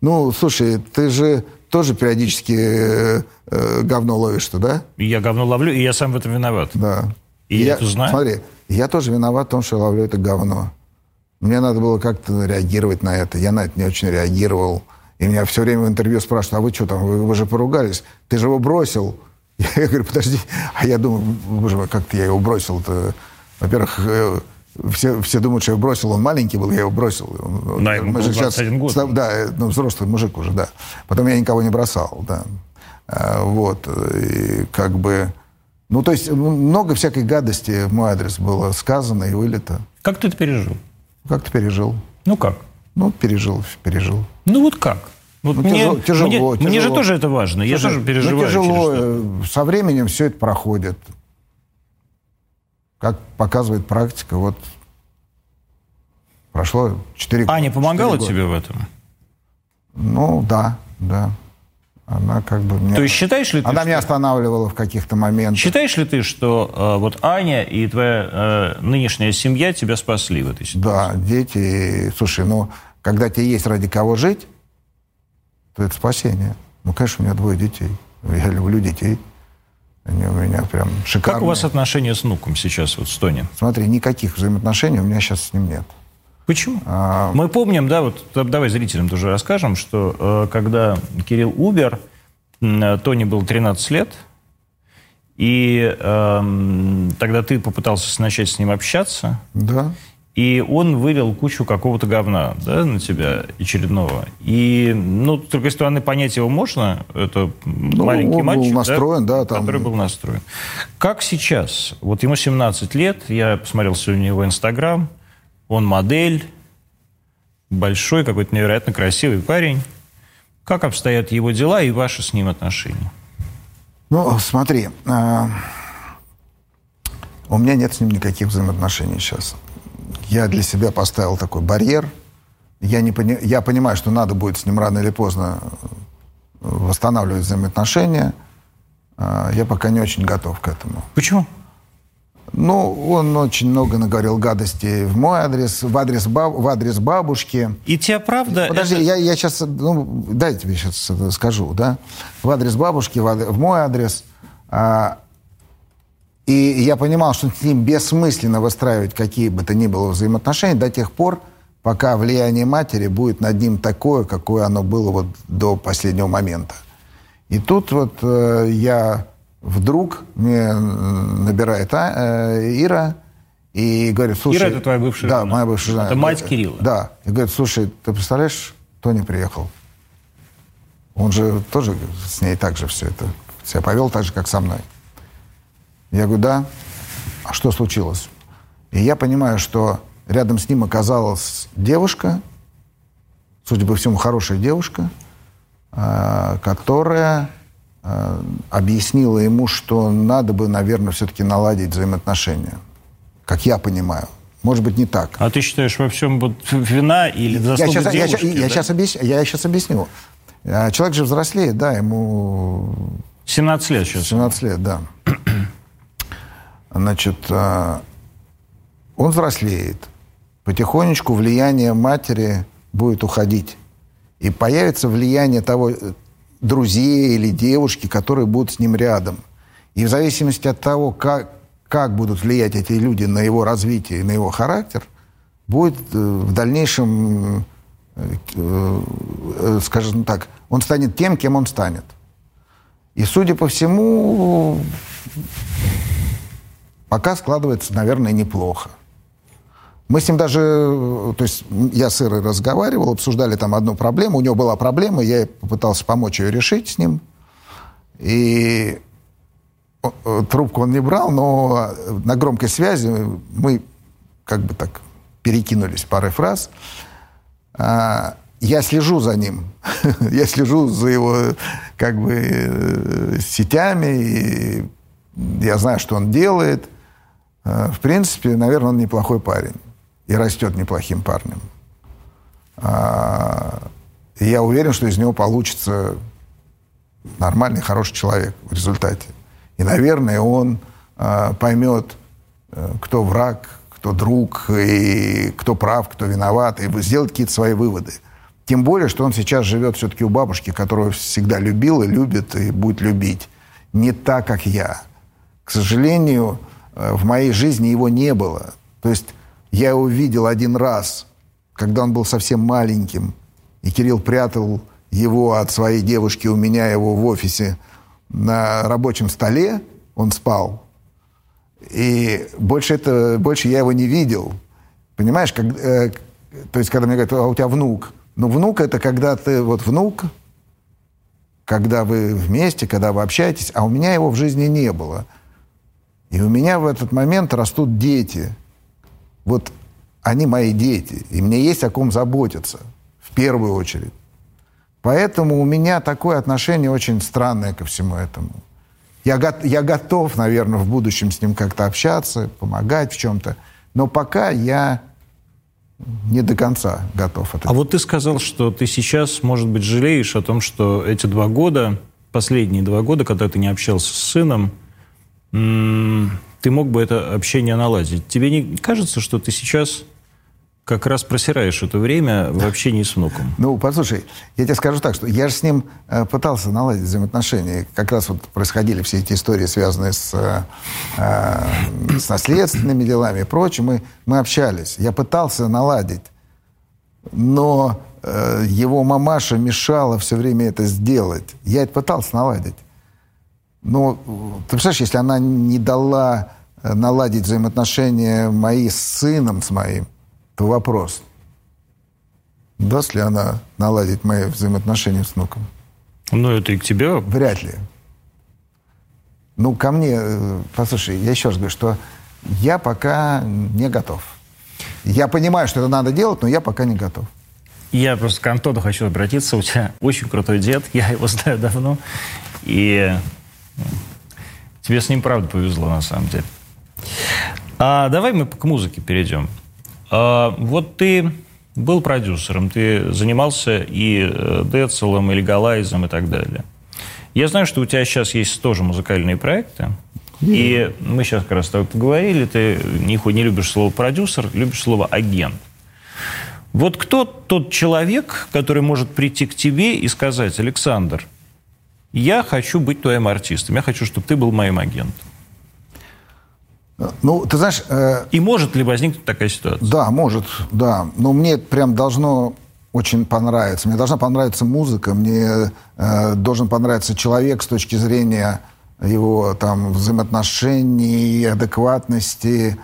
[SPEAKER 2] Ну, слушай, ты же тоже периодически э, э, говно ловишь-то, да?
[SPEAKER 1] Я говно ловлю, и я сам в этом виноват.
[SPEAKER 2] Да.
[SPEAKER 1] И я, я это знаю.
[SPEAKER 2] Смотри, я тоже виноват в том, что я ловлю это говно. Мне надо было как-то реагировать на это. Я на это не очень реагировал. И меня все время в интервью спрашивают, а вы что там, вы, вы же поругались, ты же его бросил. Я говорю, подожди, а я думаю, боже мой, как-то я его бросил -то. Во-первых, э, все, все думают, что я его бросил, он маленький был, я его бросил.
[SPEAKER 1] Да, ему Мы же сейчас, год.
[SPEAKER 2] Да, э, ну, взрослый мужик уже, да. Потом я никого не бросал, да. А, вот, и как бы... Ну, то есть много всякой гадости в мой адрес было сказано и вылито.
[SPEAKER 1] Как ты это пережил?
[SPEAKER 2] Как ты пережил?
[SPEAKER 1] Ну, как?
[SPEAKER 2] Ну, пережил, пережил.
[SPEAKER 1] Ну, вот как? Вот
[SPEAKER 2] ну,
[SPEAKER 1] мне,
[SPEAKER 2] тяжело, тяжело,
[SPEAKER 1] мне,
[SPEAKER 2] тяжело.
[SPEAKER 1] мне же тоже это важно. Я тоже переживаю.
[SPEAKER 2] Ну, тяжело. Э, со временем все это проходит. Как показывает практика, вот прошло 4 года.
[SPEAKER 1] Аня помогала тебе в этом?
[SPEAKER 2] Ну, да, да. Она как бы меня...
[SPEAKER 1] То есть считаешь ли ты...
[SPEAKER 2] Она что... меня останавливала в каких-то моментах.
[SPEAKER 1] Считаешь ли ты, что э, вот Аня и твоя э, нынешняя семья тебя спасли в этой
[SPEAKER 2] ситуации? Да, дети... Слушай, ну, когда тебе есть ради кого жить, то это спасение. Ну, конечно, у меня двое детей. Я люблю детей. Они у меня прям шикарные.
[SPEAKER 1] Как у вас отношения с внуком сейчас, вот с Тони?
[SPEAKER 2] Смотри, никаких взаимоотношений у меня сейчас с ним нет.
[SPEAKER 1] Почему? А... Мы помним, да, вот давай зрителям тоже расскажем, что э, когда Кирилл Убер, Тони был 13 лет, и э, тогда ты попытался начать с ним общаться.
[SPEAKER 2] Да.
[SPEAKER 1] И он вылил кучу какого-то говна да, на тебя очередного. И, ну, с другой стороны, понять его можно. Это ну, маленький он мальчик,
[SPEAKER 2] был настроен, да, да
[SPEAKER 1] там... который был настроен. Как сейчас? Вот ему 17 лет, я посмотрел сегодня его Инстаграм, он модель, большой, какой-то невероятно красивый парень. Как обстоят его дела и ваши с ним отношения?
[SPEAKER 2] Ну, смотри, э, у меня нет с ним никаких взаимоотношений сейчас я для себя поставил такой барьер. Я, не пони... я понимаю, что надо будет с ним рано или поздно э, восстанавливать взаимоотношения. А, я пока не очень готов к этому.
[SPEAKER 1] Почему?
[SPEAKER 2] Ну, он очень много наговорил гадостей в мой адрес, в адрес, баб, в адрес бабушки.
[SPEAKER 1] И тебя правда...
[SPEAKER 2] Подожди, это... я, я сейчас, ну, дай тебе сейчас это скажу, да? В адрес бабушки, в, адрес, в мой адрес. А, и я понимал, что с ним бессмысленно выстраивать какие бы то ни было взаимоотношения до тех пор, пока влияние матери будет над ним такое, какое оно было вот до последнего момента. И тут вот э, я вдруг мне набирает а, э, Ира и говорит, слушай...
[SPEAKER 1] Ира это твоя бывшая
[SPEAKER 2] Да, жена. моя бывшая жена.
[SPEAKER 1] Это мать Кирилла.
[SPEAKER 2] Да. И говорит, слушай, ты представляешь, Тони приехал. Он же тоже с ней так же все это себя повел так же, как со мной. Я говорю, да. А что случилось? И я понимаю, что рядом с ним оказалась девушка, судя по всему, хорошая девушка, а, которая объяснила ему, что надо бы, наверное, все-таки наладить взаимоотношения. Как я понимаю. Может быть, не так.
[SPEAKER 1] А ты считаешь, во всем вот вина или заслуга я сейчас, девушки?
[SPEAKER 2] Я, я, да? я, сейчас объясню, я сейчас объясню. Человек же взрослеет, да, ему...
[SPEAKER 1] 17 лет сейчас.
[SPEAKER 2] 17 лет, да. Значит, он взрослеет. Потихонечку влияние матери будет уходить. И появится влияние того э, друзей или девушки, которые будут с ним рядом. И в зависимости от того, как, как будут влиять эти люди на его развитие и на его характер, будет э, в дальнейшем, э, скажем так, он станет тем, кем он станет. И, судя по всему, пока складывается, наверное, неплохо. Мы с ним даже, то есть я с Ирой разговаривал, обсуждали там одну проблему, у него была проблема, я попытался помочь ее решить с ним. И трубку он не брал, но на громкой связи мы как бы так перекинулись парой фраз. А, я слежу за ним. я слежу за его как бы э, сетями. Я знаю, что он делает. В принципе, наверное, он неплохой парень и растет неплохим парнем. А, и я уверен, что из него получится нормальный, хороший человек в результате. И, наверное, он а, поймет, э, кто враг, кто друг, и кто прав, кто виноват, и сделает какие-то свои выводы. Тем более, что он сейчас живет все-таки у бабушки, которую всегда любил и любит, и будет любить. Не так, как я. К сожалению, э, в моей жизни его не было. То есть я его видел один раз, когда он был совсем маленьким, и Кирилл прятал его от своей девушки у меня, его в офисе, на рабочем столе, он спал. И больше, это, больше я его не видел. Понимаешь, как, э, то есть, когда мне говорят, а у тебя внук. Ну, внук это когда ты, вот внук, когда вы вместе, когда вы общаетесь, а у меня его в жизни не было. И у меня в этот момент растут дети – вот они мои дети, и мне есть о ком заботиться, в первую очередь. Поэтому у меня такое отношение очень странное ко всему этому. Я, я готов, наверное, в будущем с ним как-то общаться, помогать в чем-то, но пока я не до конца готов.
[SPEAKER 1] Это а вот ты сказал, что ты сейчас, может быть, жалеешь о том, что эти два года, последние два года, когда ты не общался с сыном, ты мог бы это общение наладить. Тебе не кажется, что ты сейчас как раз просираешь это время в общении с внуком.
[SPEAKER 2] Ну, послушай, я тебе скажу так, что я же с ним э, пытался наладить взаимоотношения. Как раз вот происходили все эти истории, связанные с, э, э, с наследственными делами и прочим. Мы, мы общались. Я пытался наладить. Но э, его мамаша мешала все время это сделать. Я это пытался наладить. Но ты представляешь, если она не дала э, наладить взаимоотношения мои с сыном, с моим, то вопрос, даст ли она наладить мои взаимоотношения с внуком?
[SPEAKER 1] Ну, это и к тебе?
[SPEAKER 2] Вряд ли. Ну, ко мне, э, послушай, я еще раз говорю, что я пока не готов. Я понимаю, что это надо делать, но я пока не готов.
[SPEAKER 1] Я просто к Антону хочу обратиться. У тебя очень крутой дед, я его знаю давно. И Тебе с ним правда повезло, на самом деле. А, давай мы к музыке перейдем. А, вот ты был продюсером, ты занимался и э, Децелом, и Легалайзом и так далее. Я знаю, что у тебя сейчас есть тоже музыкальные проекты. И мы сейчас как раз с тобой поговорили, ты не, не любишь слово продюсер, любишь слово агент. Вот кто тот человек, который может прийти к тебе и сказать, Александр, я хочу быть твоим артистом, я хочу, чтобы ты был моим агентом.
[SPEAKER 2] Ну, ты знаешь...
[SPEAKER 1] Э, и может ли возникнуть такая ситуация?
[SPEAKER 2] Да, может, да. Но мне прям должно очень понравиться. Мне должна понравиться музыка, мне э, должен понравиться человек с точки зрения его там взаимоотношений, адекватности,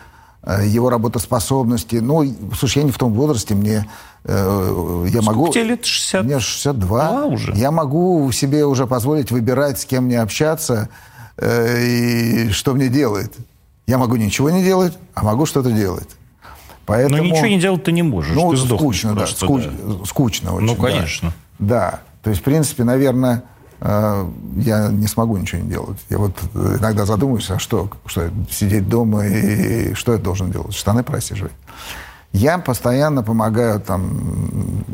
[SPEAKER 2] его работоспособности. Ну, слушай, я не в том возрасте, мне
[SPEAKER 1] э, я Сколько могу... тебе лет? 60?
[SPEAKER 2] Мне 62. А, уже. Я могу себе уже позволить выбирать, с кем мне общаться э, и что мне делать. Я могу ничего не делать, а могу что-то делать.
[SPEAKER 1] Поэтому... Но ничего не делать ты не можешь.
[SPEAKER 2] Ну, ты скучно, да. Скуч... да. Скучно очень.
[SPEAKER 1] Ну, конечно.
[SPEAKER 2] Да. да. То есть, в принципе, наверное, э, я не смогу ничего не делать. Я вот иногда задумываюсь, а что, что сидеть дома и что я должен делать? Штаны просиживать. Я постоянно помогаю там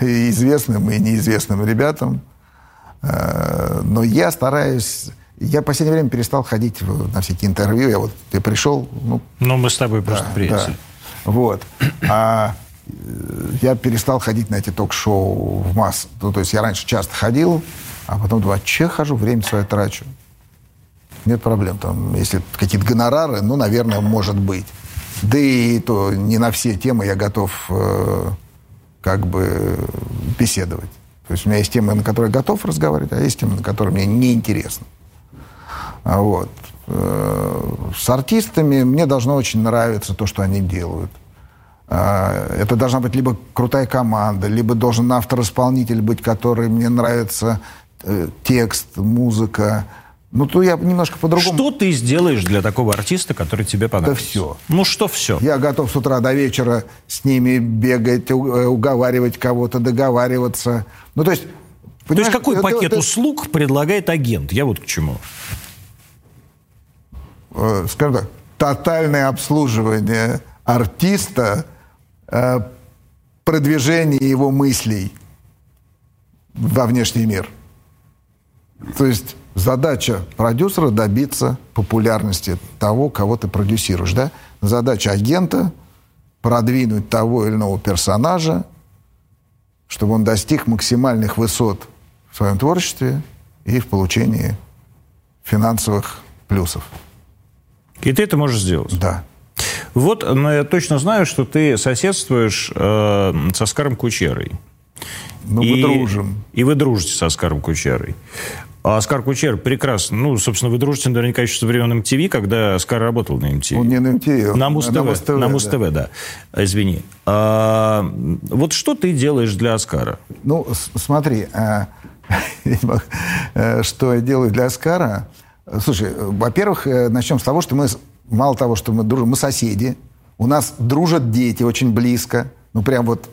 [SPEAKER 2] и известным, и неизвестным ребятам. Э, но я стараюсь я в последнее время перестал ходить на всякие интервью. Я вот я пришел.
[SPEAKER 1] Ну, ну мы с тобой просто да, приятели.
[SPEAKER 2] Да. Вот. А э, я перестал ходить на эти ток-шоу в масс. Ну, то есть я раньше часто ходил, а потом думаю, а че хожу, время свое трачу. Нет проблем. Там, если какие-то гонорары, ну, наверное, может быть. Да и то не на все темы я готов э, как бы беседовать. То есть у меня есть темы, на которые я готов разговаривать, а есть темы, на которые мне неинтересно. А вот. Э, с артистами мне должно очень нравиться то, что они делают. А, это должна быть либо крутая команда, либо должен автор-исполнитель быть, который мне нравится, э, текст, музыка. Ну, то я немножко по-другому...
[SPEAKER 1] Что ты сделаешь для такого артиста, который тебе понравится?
[SPEAKER 2] Да все.
[SPEAKER 1] Ну, что все?
[SPEAKER 2] Я готов с утра до вечера с ними бегать, э, уговаривать кого-то, договариваться. Ну, то есть...
[SPEAKER 1] То есть какой это, пакет это... услуг предлагает агент? Я вот к чему.
[SPEAKER 2] Э, скажем так, тотальное обслуживание артиста, э, продвижение его мыслей во внешний мир. То есть задача продюсера добиться популярности того, кого ты продюсируешь. Да? Задача агента продвинуть того или иного персонажа, чтобы он достиг максимальных высот в своем творчестве и в получении финансовых плюсов.
[SPEAKER 1] И ты это можешь сделать?
[SPEAKER 2] Да.
[SPEAKER 1] Вот, но я точно знаю, что ты соседствуешь э, с Оскаром Кучерой.
[SPEAKER 2] Ну, и, мы дружим.
[SPEAKER 1] И вы дружите с Оскаром Кучерой. А Оскар Кучер прекрасно. Ну, собственно, вы дружите наверняка еще со времен МТВ, когда Оскар работал на МТВ.
[SPEAKER 2] Он не на МТВ.
[SPEAKER 1] На Муз-ТВ. На Муз-ТВ, на Муз-ТВ да. да. Извини. А, вот что ты делаешь для Оскара?
[SPEAKER 2] Ну, смотри, а, э, что я делаю для Оскара... Слушай, во-первых, э, начнем с того, что мы, мало того, что мы дружим, мы соседи. У нас дружат дети очень близко. Ну, прям вот,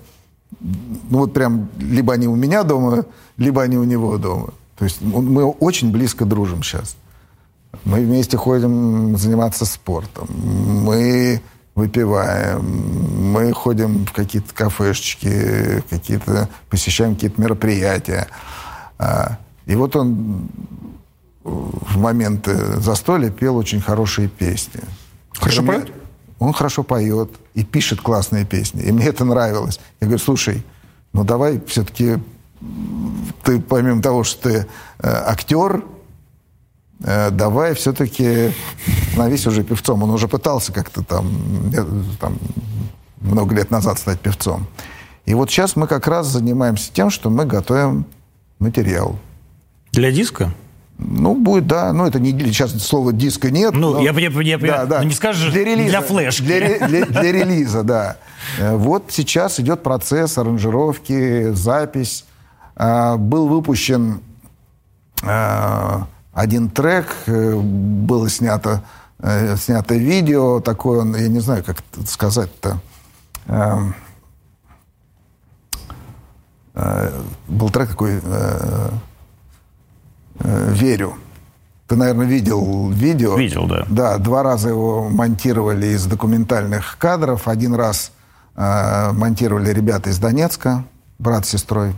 [SPEAKER 2] ну вот прям, либо они у меня дома, либо они у него дома. То есть мы очень близко дружим сейчас. Мы вместе ходим заниматься спортом. Мы выпиваем, мы ходим в какие-то кафешечки, какие-то, посещаем какие-то мероприятия. А, и вот он в моменты застолья пел очень хорошие песни.
[SPEAKER 1] Хорошо поет?
[SPEAKER 2] Он хорошо поет и пишет классные песни. И мне это нравилось. Я говорю, слушай, ну давай все-таки ты, помимо того, что ты э, актер, э, давай все-таки становись уже певцом. Он уже пытался как-то там, э, там много лет назад стать певцом. И вот сейчас мы как раз занимаемся тем, что мы готовим материал.
[SPEAKER 1] Для диска?
[SPEAKER 2] Ну, будет, да. Ну, это не сейчас слова диска нет.
[SPEAKER 1] Ну, но, я понимаю, я, да, да. Ну, не скажешь для, релиза, для флешки.
[SPEAKER 2] Для, для, для релиза, да. Э, вот сейчас идет процесс аранжировки, запись. А, был выпущен а, один трек, э, было снято, э, снято видео, такое он, я не знаю, как сказать-то. Был трек такой Э, верю. Ты, наверное, видел видео.
[SPEAKER 1] Видел, да.
[SPEAKER 2] Да, два раза его монтировали из документальных кадров. Один раз э, монтировали ребята из Донецка, брат с сестрой.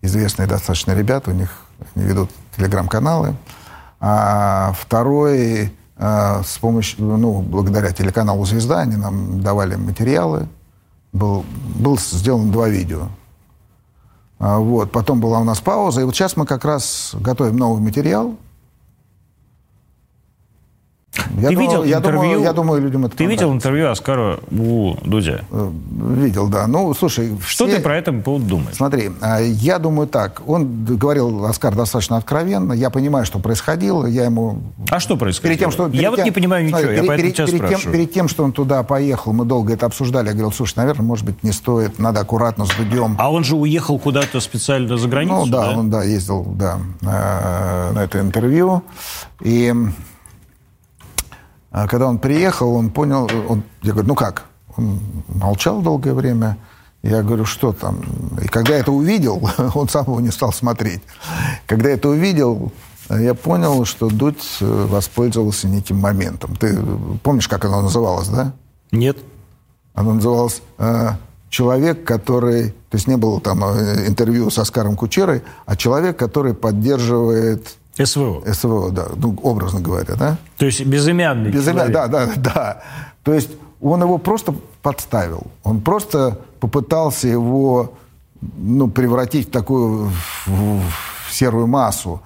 [SPEAKER 2] Известные достаточно ребята, у них они ведут телеграм-каналы. А второй а, с помощью, ну, благодаря телеканалу «Звезда» они нам давали материалы. Был, был сделано два видео. А, вот. Потом была у нас пауза. И вот сейчас мы как раз готовим новый материал.
[SPEAKER 1] Я ты думал, видел
[SPEAKER 2] я
[SPEAKER 1] интервью?
[SPEAKER 2] Думаю, я думаю, людям это
[SPEAKER 1] Ты видел интервью Оскара у Дудя? Э,
[SPEAKER 2] видел, да. Ну, слушай...
[SPEAKER 1] Что все... ты про это повод думаешь?
[SPEAKER 2] Смотри, а, я думаю так. Он говорил, Оскар, достаточно откровенно. Я понимаю, что происходило. Я ему...
[SPEAKER 1] А что происходило?
[SPEAKER 2] Перед тем, что,
[SPEAKER 1] перед я тем... вот не понимаю ничего, смотри, я перед, поэтому
[SPEAKER 2] перед. Тем, перед тем, что он туда поехал, мы долго это обсуждали. Я говорил, слушай, наверное, может быть, не стоит, надо аккуратно с Дудем.
[SPEAKER 1] А он же уехал куда-то специально за границу,
[SPEAKER 2] Ну, да, да? он, да, ездил, да, на это интервью. И а когда он приехал, он понял, он, я говорю, ну как? Он молчал долгое время. Я говорю, что там? И когда это увидел, он сам его не стал смотреть. Когда это увидел, я понял, что Дудь э, воспользовался неким моментом. Ты помнишь, как оно называлось, да?
[SPEAKER 1] Нет.
[SPEAKER 2] Оно называлось э, «Человек, который...» То есть не было там э, интервью с Оскаром Кучерой, а человек, который поддерживает
[SPEAKER 1] СВО.
[SPEAKER 2] СВО, да, ну, образно говоря, да?
[SPEAKER 1] То есть безымянный
[SPEAKER 2] Безымянный, да, да, да. То есть он его просто подставил. Он просто попытался его ну, превратить в такую в, в серую массу.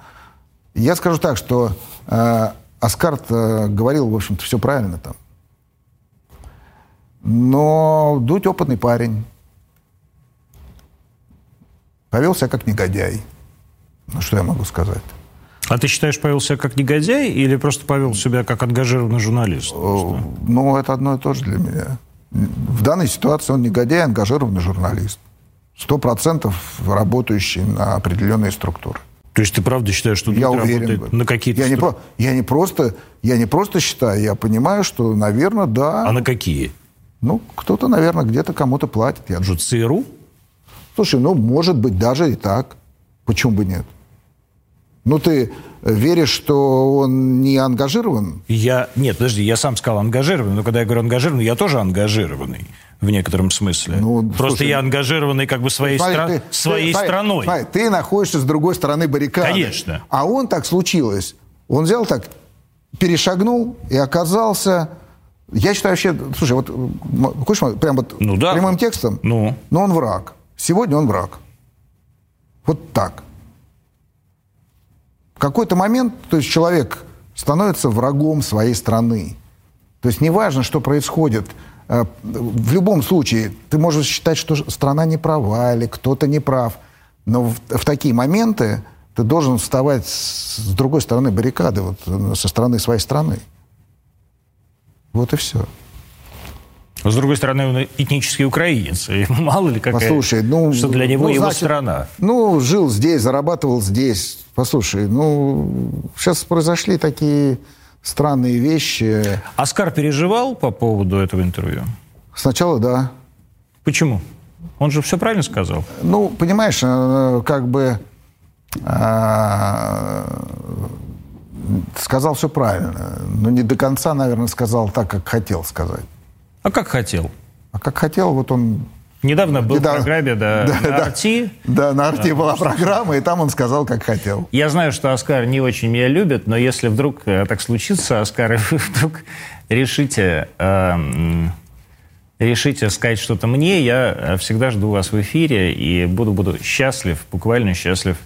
[SPEAKER 2] Я скажу так, что э, Оскар говорил, в общем-то, все правильно там. Но Дудь опытный парень. Повел себя как негодяй. Ну, что я могу сказать?
[SPEAKER 1] А ты считаешь, повел себя как негодяй или просто повел себя как ангажированный журналист?
[SPEAKER 2] Ну, это одно и то же для меня. В данной ситуации он негодяй, ангажированный журналист. Сто процентов работающий на определенные структуры.
[SPEAKER 1] То есть ты правда считаешь, что
[SPEAKER 2] я уверен,
[SPEAKER 1] на какие-то
[SPEAKER 2] я, не про, я не просто я не просто считаю, я понимаю, что, наверное, да.
[SPEAKER 1] А на какие?
[SPEAKER 2] Ну, кто-то, наверное, где-то кому-то платит. Я...
[SPEAKER 1] Что, ЦРУ?
[SPEAKER 2] Слушай, ну, может быть, даже и так. Почему бы нет? Ну, ты веришь, что он не ангажирован?
[SPEAKER 1] Я... Нет, подожди, я сам сказал ангажированный, но когда я говорю ангажированный, я тоже ангажированный в некотором смысле. Ну, Просто слушай, я ангажированный как бы своей, смотри, стра... ты, своей ты, страной.
[SPEAKER 2] Смотри, ты находишься с другой стороны баррикады.
[SPEAKER 1] Конечно.
[SPEAKER 2] А он так случилось. Он взял так, перешагнул и оказался... Я считаю вообще... Слушай, вот хочешь прям вот ну, да. прямым текстом?
[SPEAKER 1] Ну.
[SPEAKER 2] Но он враг. Сегодня он враг. Вот так. В какой-то момент, то есть человек становится врагом своей страны. То есть неважно, что происходит, э, в любом случае ты можешь считать, что страна не права или кто-то не прав, но в, в такие моменты ты должен вставать с, с другой стороны баррикады, вот, э, со стороны своей страны. Вот и все.
[SPEAKER 1] С другой стороны, он этнический украинец. И мало ли, какая,
[SPEAKER 2] Послушай, ну,
[SPEAKER 1] что для него
[SPEAKER 2] ну,
[SPEAKER 1] его
[SPEAKER 2] значит,
[SPEAKER 1] страна.
[SPEAKER 2] Ну, жил здесь, зарабатывал здесь. Послушай, ну, сейчас произошли такие странные вещи.
[SPEAKER 1] Оскар переживал по поводу этого интервью?
[SPEAKER 2] Сначала да.
[SPEAKER 1] Почему? Он же все правильно сказал.
[SPEAKER 2] Ну, понимаешь, э, как бы э, сказал все правильно, но не до конца, наверное, сказал так, как хотел сказать.
[SPEAKER 1] А как хотел?
[SPEAKER 2] А как хотел, вот он
[SPEAKER 1] Недавно был Недавно, в программе да, да, на
[SPEAKER 2] да,
[SPEAKER 1] Арти.
[SPEAKER 2] Да, на Арти была программа, и там он сказал, как хотел.
[SPEAKER 1] Я знаю, что Оскар не очень меня любит, но если вдруг э, так случится, Оскар, и вы вдруг решите, э, решите сказать что-то мне, я всегда жду вас в эфире и буду, буду счастлив, буквально счастлив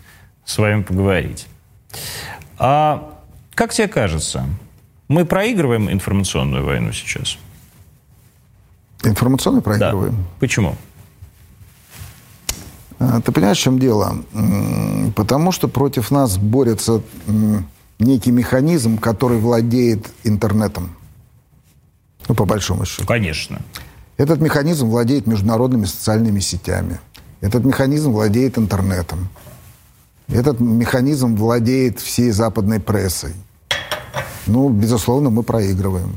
[SPEAKER 1] с вами поговорить. А как тебе кажется, мы проигрываем информационную войну сейчас?
[SPEAKER 2] Информационно проигрываем. Да.
[SPEAKER 1] Почему?
[SPEAKER 2] А, ты понимаешь, в чем дело? Потому что против нас борется некий механизм, который владеет интернетом. Ну, по большому счету.
[SPEAKER 1] Конечно.
[SPEAKER 2] Этот механизм владеет международными социальными сетями. Этот механизм владеет интернетом. Этот механизм владеет всей западной прессой. Ну, безусловно, мы проигрываем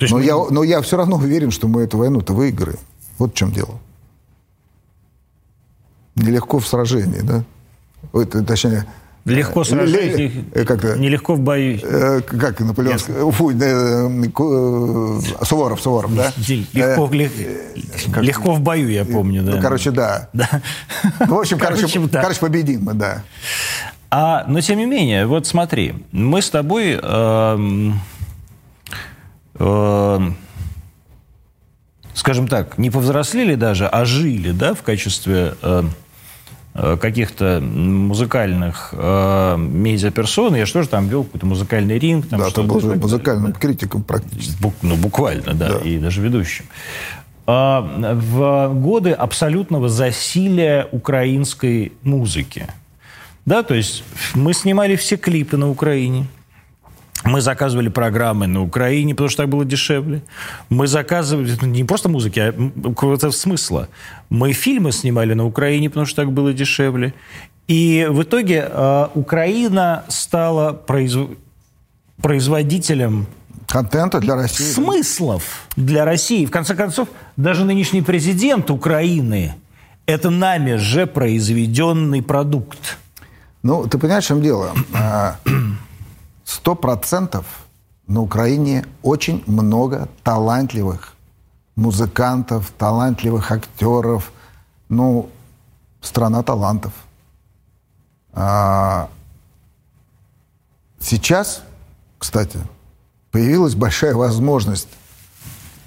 [SPEAKER 2] но, мы... я, но я все равно уверен, что мы эту войну-то выиграем. Вот в чем дело. Нелегко в сражении, да? Ой, точнее,
[SPEAKER 1] Легко сражаясь, э, как-то, нелегко в бою.
[SPEAKER 2] Э, как наполеонский? Фу, э, Суворов, Суворов, да?
[SPEAKER 1] Легко, лег, как, легко в бою, я помню, да.
[SPEAKER 2] Ну, короче, да. да. Ну, в общем, короче, короче, да. короче, победим мы, да.
[SPEAKER 1] А, но тем не менее, вот смотри, мы с тобой... Э, э, скажем так, не повзрослели даже, а жили, да, в качестве э, э, каких-то музыкальных э, медиаперсон. Я что же там вел какой-то музыкальный ринг. Там
[SPEAKER 2] да, ты был музыкальным критиком практически.
[SPEAKER 1] Бук, ну, буквально, да, да, и даже ведущим. А, в годы абсолютного засилия украинской музыки. Да, то есть мы снимали все клипы на Украине. Мы заказывали программы на Украине, потому что так было дешевле. Мы заказывали не просто музыки, а какого-то смысла. Мы фильмы снимали на Украине, потому что так было дешевле. И в итоге э, Украина стала произ... производителем
[SPEAKER 2] контента для России.
[SPEAKER 1] Смыслов для России. В конце концов, даже нынешний президент Украины – это нами же произведенный продукт.
[SPEAKER 2] Ну, ты понимаешь, в чем дело? Сто процентов на Украине очень много талантливых музыкантов, талантливых актеров. Ну, страна талантов. А сейчас, кстати, появилась большая возможность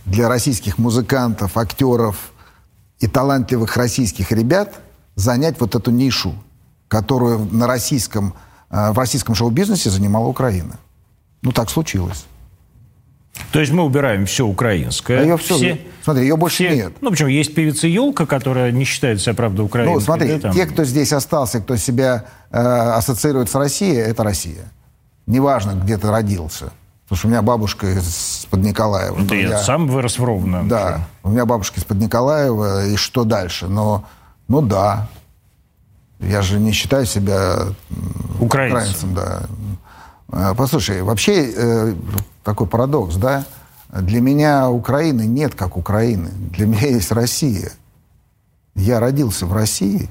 [SPEAKER 2] для российских музыкантов, актеров и талантливых российских ребят занять вот эту нишу, которую на российском в российском шоу-бизнесе занимала Украина. Ну, так случилось.
[SPEAKER 1] То есть мы убираем все украинское. А
[SPEAKER 2] ее все, все, смотри, ее больше все, нет.
[SPEAKER 1] Ну, почему? Есть певица Елка, которая не считает себя, правда, украинской.
[SPEAKER 2] Ну, смотри, да, там... те, кто здесь остался, кто себя э, ассоциирует с Россией, это Россия. Неважно, где ты родился. Потому что у меня бабушка из-под Николаева.
[SPEAKER 1] Ну, ты я сам вырос в Ровно.
[SPEAKER 2] Да, у меня бабушка из-под Николаева, и что дальше? Но, ну да, я же не считаю себя украинцем. украинцем да. А, послушай, вообще э, такой парадокс, да? Для меня Украины нет как Украины. Для меня есть Россия. Я родился в России.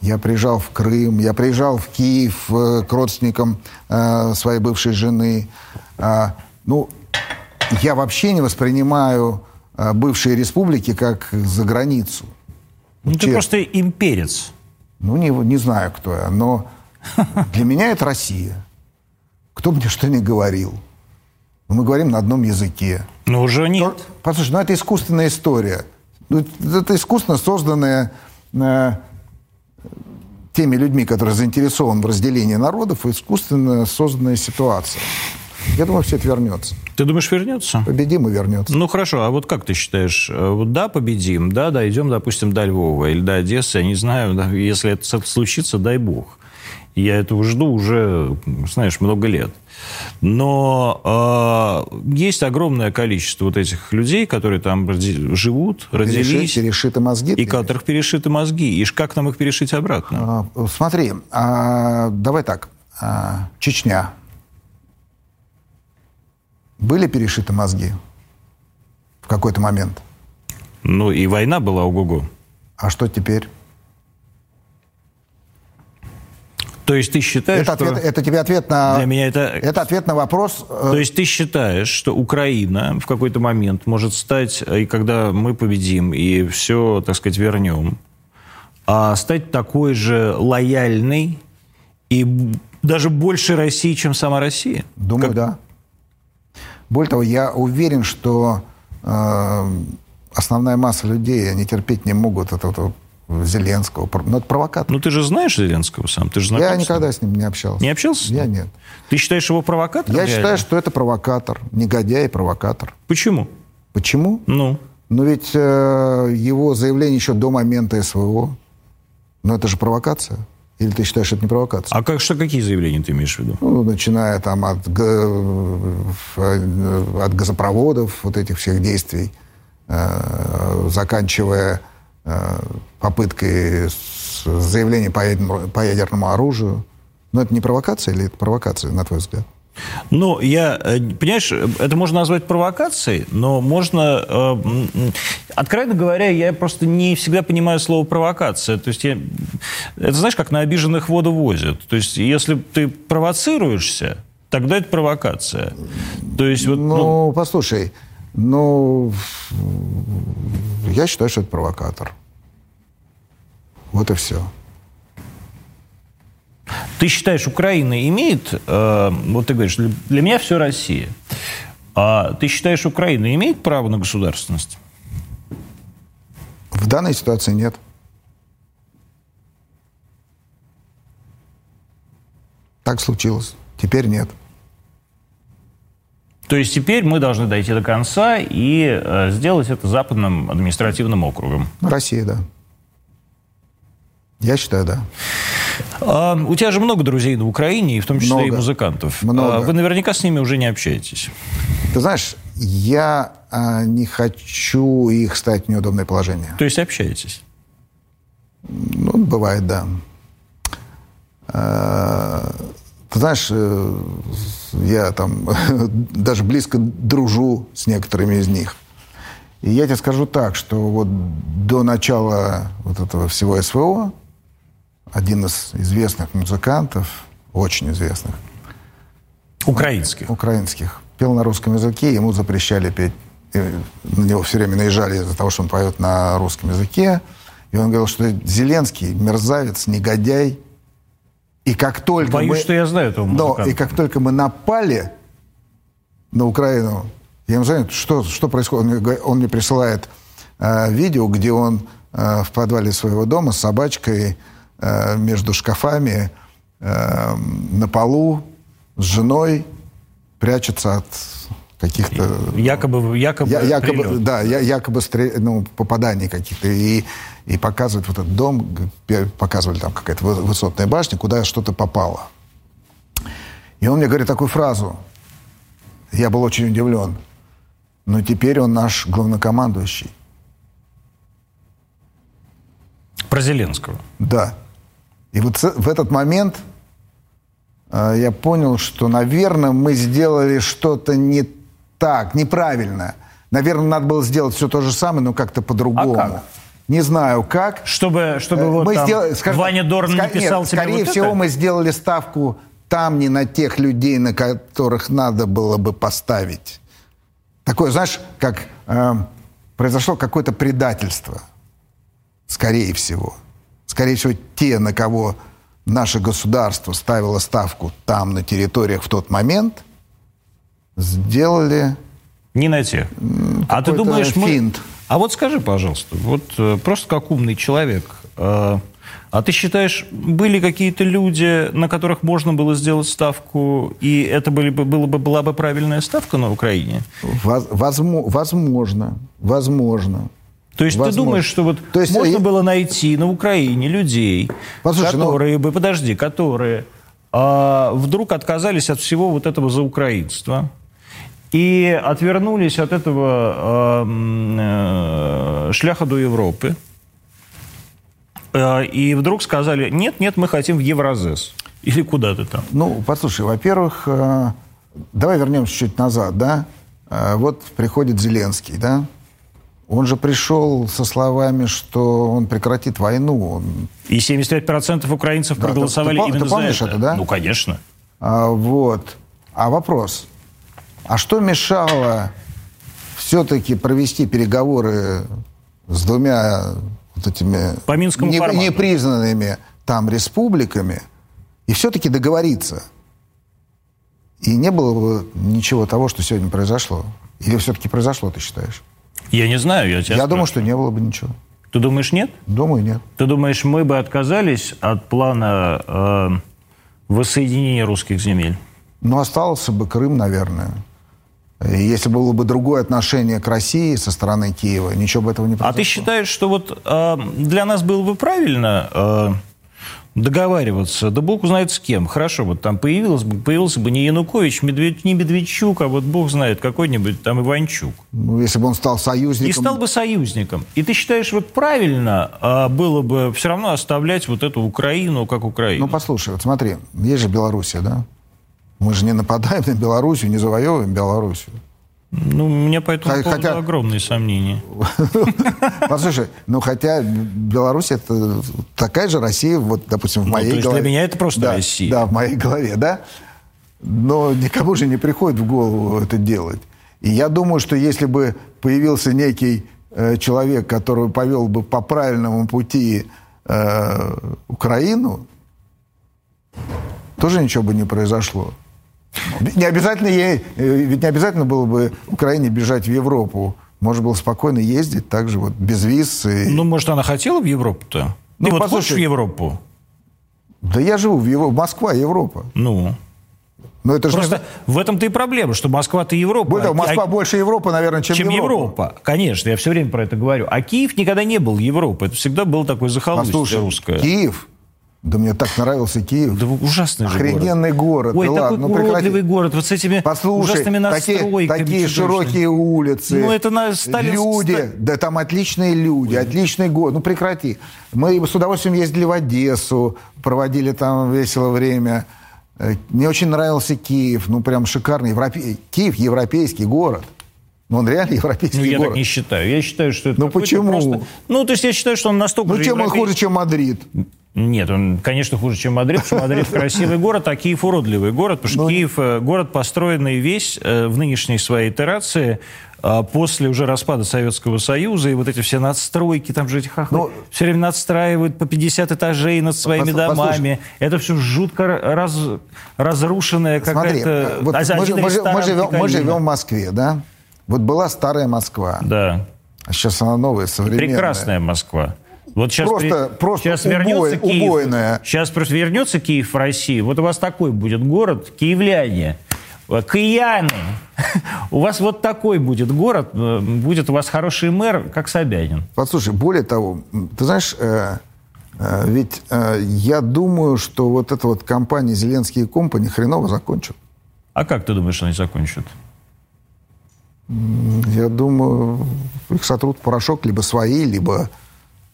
[SPEAKER 2] Я приезжал в Крым, я приезжал в Киев э, к родственникам э, своей бывшей жены. Э, ну, я вообще не воспринимаю э, бывшие республики как за границу.
[SPEAKER 1] Ну, ты просто имперец.
[SPEAKER 2] Ну, не, не знаю, кто я, но для меня это Россия. Кто мне что ни говорил. Мы говорим на одном языке.
[SPEAKER 1] Ну, уже нет.
[SPEAKER 2] Послушай, ну это искусственная история. Ну, это искусственно созданная э, теми людьми, которые заинтересованы в разделении народов, искусственно созданная ситуация. Я думаю, все это вернется.
[SPEAKER 1] Ты думаешь, вернется?
[SPEAKER 2] Победим и вернется.
[SPEAKER 1] Ну хорошо, а вот как ты считаешь, э, вот да, победим, да, дойдем, допустим, до Львова или до Одессы, я не знаю, если это случится, дай бог. Я этого жду уже, знаешь, много лет. Но э, есть огромное количество вот этих людей, которые там живут, родились. Переши,
[SPEAKER 2] перешиты мозги.
[SPEAKER 1] И которых перешиты мозги. И как нам их перешить обратно?
[SPEAKER 2] А, смотри, а, давай так. А, Чечня были перешиты мозги в какой-то момент?
[SPEAKER 1] Ну, и война была ого-го.
[SPEAKER 2] А что теперь?
[SPEAKER 1] То есть ты считаешь,
[SPEAKER 2] это ответ, что... Это тебе ответ на...
[SPEAKER 1] Для меня это...
[SPEAKER 2] Это ответ на вопрос...
[SPEAKER 1] Э, То есть ты считаешь, что Украина в какой-то момент может стать, и когда мы победим, и все, так сказать, вернем, а стать такой же лояльной и даже больше России, чем сама Россия?
[SPEAKER 2] Думаю, как... да. Более того, я уверен, что э, основная масса людей, они терпеть не могут этого Зеленского. Но ну, это провокатор.
[SPEAKER 1] Ну, ты же знаешь Зеленского сам? Ты же
[SPEAKER 2] Я никогда с ним не общался.
[SPEAKER 1] Не общался?
[SPEAKER 2] Я нет.
[SPEAKER 1] Ты считаешь его провокатором?
[SPEAKER 2] Я реально? считаю, что это провокатор. Негодяй и провокатор.
[SPEAKER 1] Почему?
[SPEAKER 2] Почему?
[SPEAKER 1] Ну?
[SPEAKER 2] Ну, ведь э, его заявление еще до момента СВО. Ну, это же провокация. Или ты считаешь, это не провокация?
[SPEAKER 1] А как, что, какие заявления ты имеешь в виду?
[SPEAKER 2] Ну, начиная там от, от газопроводов, вот этих всех действий, э, заканчивая э, попыткой заявления по ядерному оружию. Но это не провокация или это провокация, на твой взгляд?
[SPEAKER 1] Ну, я, э, понимаешь, это можно назвать провокацией, но можно, э, откровенно говоря, я просто не всегда понимаю слово провокация. То есть, я, это знаешь, как на обиженных воду возят. То есть, если ты провоцируешься, тогда это провокация. То есть, вот,
[SPEAKER 2] ну, ну, послушай, ну, я считаю, что это провокатор. Вот и все.
[SPEAKER 1] Ты считаешь, Украина имеет, э, вот ты говоришь, для меня все Россия. А ты считаешь, Украина имеет право на государственность?
[SPEAKER 2] В данной ситуации нет. Так случилось. Теперь нет.
[SPEAKER 1] То есть теперь мы должны дойти до конца и э, сделать это западным административным округом.
[SPEAKER 2] Россия, да. Я считаю, да.
[SPEAKER 1] А, у тебя же много друзей на Украине, и в том числе много. и музыкантов. Много. А, вы наверняка с ними уже не общаетесь.
[SPEAKER 2] Ты знаешь, я а, не хочу их ставить в неудобное положение.
[SPEAKER 1] То есть общаетесь?
[SPEAKER 2] Ну, бывает, да. А, ты знаешь, э, я там даже близко дружу с некоторыми из них. И я тебе скажу так, что вот до начала вот этого всего СВО один из известных музыкантов, очень известных.
[SPEAKER 1] Украинских?
[SPEAKER 2] Украинских. Пел на русском языке, ему запрещали петь. И на него все время наезжали из-за того, что он поет на русском языке. И он говорил, что Зеленский мерзавец, негодяй, и как только
[SPEAKER 1] Боюсь,
[SPEAKER 2] мы...
[SPEAKER 1] что я знаю этого музыканта.
[SPEAKER 2] Но, и как только мы напали на Украину, я ему звоню, что, что происходит? Он мне, он мне присылает э, видео, где он э, в подвале своего дома с собачкой э, между шкафами э, на полу с женой прячется от каких-то...
[SPEAKER 1] Якобы, якобы,
[SPEAKER 2] я, якобы Да, я, якобы стрел, ну, попаданий каких-то. И и показывают вот этот дом, показывали там какая-то высотная башня, куда что-то попало. И он мне говорит такую фразу. Я был очень удивлен. Но теперь он наш главнокомандующий.
[SPEAKER 1] Про Зеленского.
[SPEAKER 2] Да. И вот в этот момент э, я понял, что, наверное, мы сделали что-то не так, неправильно. Наверное, надо было сделать все то же самое, но как-то по-другому. А как? Не знаю как.
[SPEAKER 1] Чтобы, чтобы э, вот мы там сделали, скажем, Ваня Дорн ск... написал
[SPEAKER 2] нет, тебе Скорее
[SPEAKER 1] вот
[SPEAKER 2] всего,
[SPEAKER 1] это?
[SPEAKER 2] мы сделали ставку там не на тех людей, на которых надо было бы поставить. Такое, знаешь, как э, произошло какое-то предательство. Скорее всего. Скорее всего, те, на кого наше государство ставило ставку там, на территориях в тот момент, сделали...
[SPEAKER 1] Не на тех. А ты думаешь,
[SPEAKER 2] финт.
[SPEAKER 1] мы а вот скажи, пожалуйста, вот э, просто как умный человек, э, а ты считаешь, были какие-то люди, на которых можно было сделать ставку, и это были бы, было бы, была бы правильная ставка на Украине?
[SPEAKER 2] Возможно, возможно.
[SPEAKER 1] То есть Возможно. ты думаешь, что вот То есть, можно я... было найти на Украине людей, Послушай, ну которые но... бы, подожди, которые а, вдруг отказались от всего вот этого заукраинства, и отвернулись от этого э, э, шляха до Европы. Э, и вдруг сказали, нет, нет, мы хотим в Евразес. Или куда ты там?
[SPEAKER 2] Ну, послушай, во-первых, э, давай вернемся чуть назад, да? Э, вот приходит Зеленский, да? Он же пришел со словами, что он прекратит войну.
[SPEAKER 1] И 75% украинцев да, проголосовали ты, ты, именно ты помнишь за это. это, да? Ну, конечно.
[SPEAKER 2] А, вот. А вопрос. А что мешало все-таки провести переговоры с двумя вот этими
[SPEAKER 1] По не,
[SPEAKER 2] непризнанными там республиками и все-таки договориться? И не было бы ничего того, что сегодня произошло. Или все-таки произошло, ты считаешь?
[SPEAKER 1] Я не знаю, я тебя
[SPEAKER 2] Я думаю, что не было бы ничего.
[SPEAKER 1] Ты думаешь, нет?
[SPEAKER 2] Думаю, нет.
[SPEAKER 1] Ты думаешь, мы бы отказались от плана э, воссоединения русских земель?
[SPEAKER 2] Ну, остался бы Крым, наверное. Если было бы другое отношение к России со стороны Киева, ничего бы этого не произошло.
[SPEAKER 1] А ты считаешь, что вот э, для нас было бы правильно э, договариваться, да бог знает с кем. Хорошо, вот там появилось бы, появился бы не Янукович, Медведь, не Медведчук, а вот бог знает какой-нибудь там Иванчук.
[SPEAKER 2] Ну, если бы он стал союзником...
[SPEAKER 1] И стал бы союзником. И ты считаешь, вот правильно э, было бы все равно оставлять вот эту Украину как Украину?
[SPEAKER 2] Ну, послушай, вот смотри, есть же Белоруссия, да? Мы же не нападаем на Белоруссию, не завоевываем Белоруссию.
[SPEAKER 1] Ну, у меня по этому хотя, поводу огромные сомнения.
[SPEAKER 2] Послушай, ну хотя Беларусь это такая же Россия, вот, допустим, в ну, моей голове.
[SPEAKER 1] для меня это просто
[SPEAKER 2] да,
[SPEAKER 1] Россия.
[SPEAKER 2] Да, в моей голове, да. Но никому же не приходит в голову это делать. И я думаю, что если бы появился некий э, человек, который повел бы по правильному пути э, Украину, тоже ничего бы не произошло. Не обязательно ей, э, ведь не обязательно было бы Украине бежать в Европу. Можно было спокойно ездить так же, вот, без виз. И...
[SPEAKER 1] Ну, может, она хотела в Европу-то? Ну, Ты вот хочешь в Европу?
[SPEAKER 2] Да я живу в Европе. Москва, Европа.
[SPEAKER 1] Ну? Но это же Просто не... в этом-то и проблема, что Москва-то Европа.
[SPEAKER 2] Более того, Москва а... больше Европы, наверное, чем, чем Европа. Европа.
[SPEAKER 1] Конечно, я все время про это говорю. А Киев никогда не был Европой. Это всегда был такой захолустье Послушай, русское.
[SPEAKER 2] Киев да мне так нравился Киев.
[SPEAKER 1] Да ужасный же
[SPEAKER 2] Охрененный город.
[SPEAKER 1] город. Ой, да такой ладно, ну, уродливый город. Вот с этими Послушай, ужасными настройками.
[SPEAKER 2] Такие, такие широкие улицы.
[SPEAKER 1] Ну, это на Сталин...
[SPEAKER 2] Люди. Да там отличные люди, Ой. отличный город. Ну, прекрати. Мы с удовольствием ездили в Одессу, проводили там весело время. Э, мне очень нравился Киев. Ну, прям шикарный. Европе... Киев – европейский город. Ну, он реально европейский ну,
[SPEAKER 1] я
[SPEAKER 2] город.
[SPEAKER 1] так не считаю. Я считаю, что это
[SPEAKER 2] Ну, почему? Просто...
[SPEAKER 1] Ну, то есть я считаю, что он настолько
[SPEAKER 2] Ну, чем европей... он хуже, чем Мадрид?
[SPEAKER 1] Нет, он, конечно, хуже, чем Мадрид, потому что Мадрид красивый город, а Киев уродливый город, потому что. Ну, Киев э, город, построенный весь э, в нынешней своей итерации а после уже распада Советского Союза, и вот эти все надстройки, там же эти хохлы Но... Ну, все время надстраивают по 50 этажей над своими Послушай, домами. Это все жутко раз, разрушенное какая-то...
[SPEAKER 2] Вот мы, мы, мы, живем, мы живем в Москве, да? Вот была старая Москва.
[SPEAKER 1] Да.
[SPEAKER 2] А сейчас она новая, современная.
[SPEAKER 1] Прекрасная Москва. Вот сейчас,
[SPEAKER 2] просто, при... просто сейчас вернется Киев. Убойная.
[SPEAKER 1] Сейчас просто вернется Киев в Россию. Вот у вас такой будет город, киевляне. Кияны. У вас вот такой будет город, э, будет у вас хороший мэр, как Собянин.
[SPEAKER 2] Послушай, более того, ты знаешь, э, э, ведь э, я думаю, что вот эта вот компания Зеленский и компания хреново закончат.
[SPEAKER 1] А как ты думаешь, что они закончат?
[SPEAKER 2] Я думаю, их сотрут порошок либо свои, либо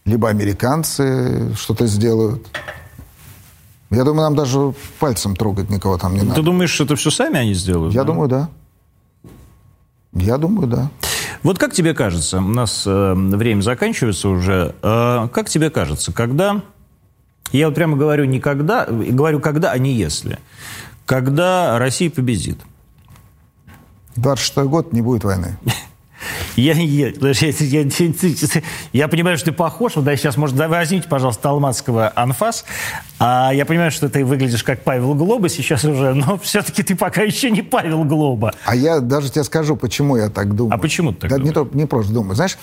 [SPEAKER 2] либо американцы что-то сделают. Я думаю, нам даже пальцем трогать никого там не
[SPEAKER 1] Ты
[SPEAKER 2] надо.
[SPEAKER 1] Ты думаешь, что это все сами они сделают?
[SPEAKER 2] Я да? думаю, да. Я думаю, да.
[SPEAKER 1] Вот как тебе кажется, у нас э, время заканчивается уже, э, как тебе кажется, когда, я вот прямо говорю не когда, говорю когда, а не если, когда Россия победит?
[SPEAKER 2] 26 год не будет войны.
[SPEAKER 1] Я, я, я, я, я понимаю, что ты похож. Вот да, сейчас, может, возьмите, пожалуйста, Алматского анфас. А я понимаю, что ты выглядишь как Павел Глоба сейчас уже, но все-таки ты пока еще не Павел Глоба.
[SPEAKER 2] А я даже тебе скажу, почему я так думаю.
[SPEAKER 1] А почему ты так
[SPEAKER 2] да, думаешь? Не, то, не просто думаю. Знаешь,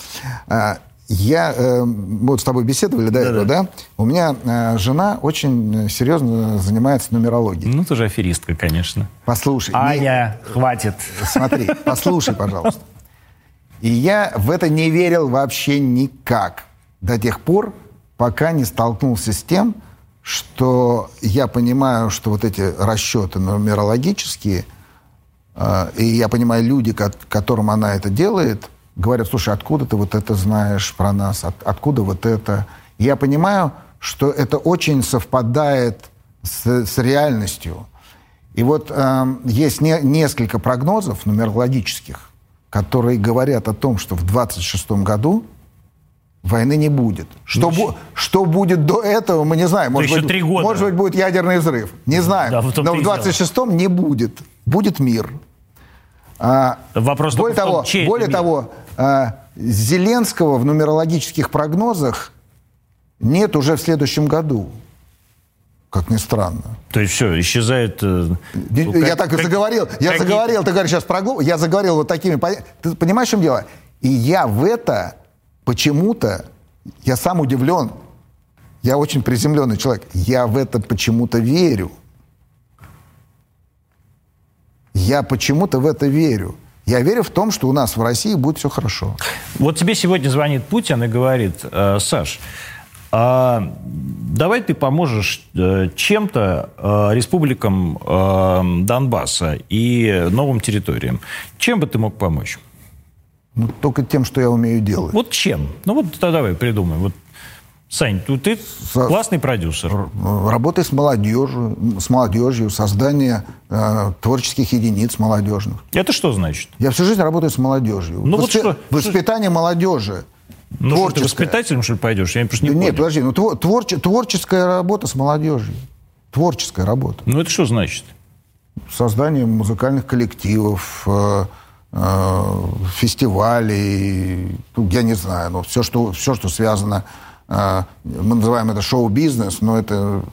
[SPEAKER 2] а, я, э, вот с тобой беседовали до этого, да? У меня э, жена очень серьезно занимается нумерологией.
[SPEAKER 1] Ну, ты же аферистка, конечно.
[SPEAKER 2] Послушай.
[SPEAKER 1] Аня, не... хватит.
[SPEAKER 2] Смотри, послушай, пожалуйста. И я в это не верил вообще никак. До тех пор, пока не столкнулся с тем, что я понимаю, что вот эти расчеты нумерологические, э, и я понимаю, люди, которым она это делает, говорят, слушай, откуда ты вот это знаешь про нас, от, откуда вот это. Я понимаю, что это очень совпадает с, с реальностью. И вот э, есть не, несколько прогнозов нумерологических, которые говорят о том, что в 26 году войны не будет. Что, бу- что будет до этого, мы не знаем.
[SPEAKER 1] Может, быть, три года.
[SPEAKER 2] может быть, будет ядерный взрыв. Не знаем. Да, Но в 26-м не будет. Будет мир.
[SPEAKER 1] А, Вопрос
[SPEAKER 2] более того,
[SPEAKER 1] том,
[SPEAKER 2] более того а, Зеленского в нумерологических прогнозах нет уже в следующем году как ни странно.
[SPEAKER 1] То есть все, исчезает... Э,
[SPEAKER 2] ну, я как, так и заговорил, я какие... заговорил, ты говоришь сейчас про глупо, я заговорил вот такими... Ты понимаешь, в чем дело? И я в это почему-то, я сам удивлен, я очень приземленный человек, я в это почему-то верю. Я почему-то в это верю. Я верю в том, что у нас в России будет все хорошо.
[SPEAKER 1] Вот тебе сегодня звонит Путин и говорит, э, Саш, а давай ты поможешь э, чем-то э, республикам э, Донбасса и новым территориям. Чем бы ты мог помочь?
[SPEAKER 2] Ну, только тем, что я умею делать.
[SPEAKER 1] Вот чем? Ну, вот давай придумаем. Вот, Сань, ты, ты Со... классный продюсер.
[SPEAKER 2] Работай с молодежью, с молодежью, создание э, творческих единиц молодежных.
[SPEAKER 1] Это что значит?
[SPEAKER 2] Я всю жизнь работаю с молодежью. Ну, Воспи... вот что, Воспитание что... молодежи.
[SPEAKER 1] Ну, что, ты воспитателем, что ли, пойдешь? Я просто не
[SPEAKER 2] Нет, понял. подожди, ну твор, творческая работа с молодежью. Творческая работа.
[SPEAKER 1] Ну, это что значит?
[SPEAKER 2] Создание музыкальных коллективов, э, э, фестивалей, ну, я не знаю, но все, что, все, что связано, э, мы называем это шоу-бизнес, но это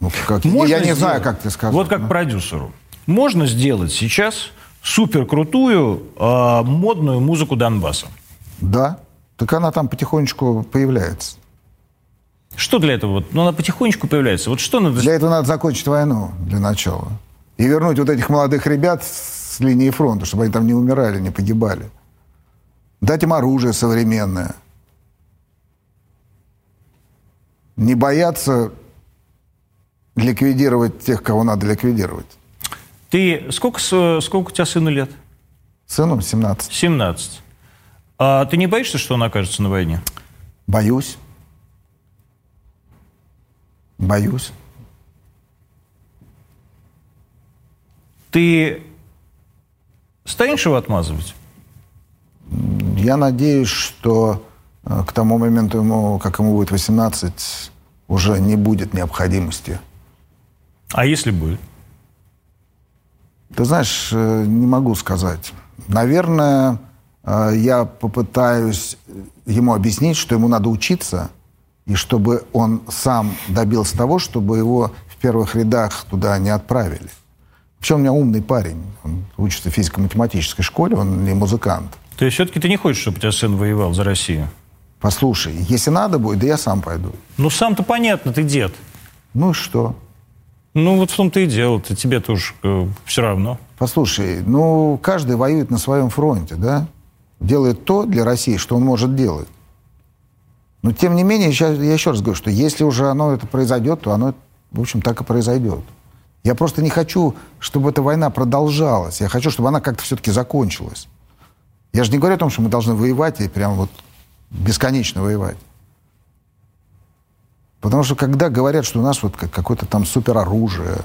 [SPEAKER 2] Ну, как, Можно я не сделать, знаю, как ты сказал.
[SPEAKER 1] Вот как но... продюсеру. Можно сделать сейчас супер крутую э, модную музыку Донбасса.
[SPEAKER 2] Да. Так она там потихонечку появляется.
[SPEAKER 1] Что для этого? Вот, ну, она потихонечку появляется. Вот что надо...
[SPEAKER 2] Для этого надо закончить войну для начала. И вернуть вот этих молодых ребят с линии фронта, чтобы они там не умирали, не погибали. Дать им оружие современное. Не бояться ликвидировать тех, кого надо ликвидировать.
[SPEAKER 1] Ты сколько, сколько у тебя сыну лет?
[SPEAKER 2] Сыну 17.
[SPEAKER 1] 17. А ты не боишься, что он окажется на войне?
[SPEAKER 2] Боюсь. Боюсь.
[SPEAKER 1] Ты станешь его отмазывать?
[SPEAKER 2] Я надеюсь, что э, к тому моменту, ему, как ему будет 18, уже не будет необходимости.
[SPEAKER 1] А если будет?
[SPEAKER 2] Ты знаешь, э, не могу сказать. Наверное, э, я попытаюсь ему объяснить, что ему надо учиться, и чтобы он сам добился того, чтобы его в первых рядах туда не отправили. Причем у меня умный парень. Он учится в физико-математической школе, он не музыкант.
[SPEAKER 1] То есть все-таки ты не хочешь, чтобы у тебя сын воевал за Россию?
[SPEAKER 2] Послушай, если надо будет, да я сам пойду.
[SPEAKER 1] Ну, сам-то понятно, ты дед.
[SPEAKER 2] Ну и что?
[SPEAKER 1] Ну, вот в том-то и дело. Ты, тебе тоже э, все равно.
[SPEAKER 2] Послушай, ну, каждый воюет на своем фронте, да? Делает то для России, что он может делать. Но, тем не менее, я, я еще раз говорю, что если уже оно это произойдет, то оно, в общем, так и произойдет. Я просто не хочу, чтобы эта война продолжалась. Я хочу, чтобы она как-то все-таки закончилась. Я же не говорю о том, что мы должны воевать и прям вот бесконечно воевать. Потому что когда говорят, что у нас вот какое-то там супероружие,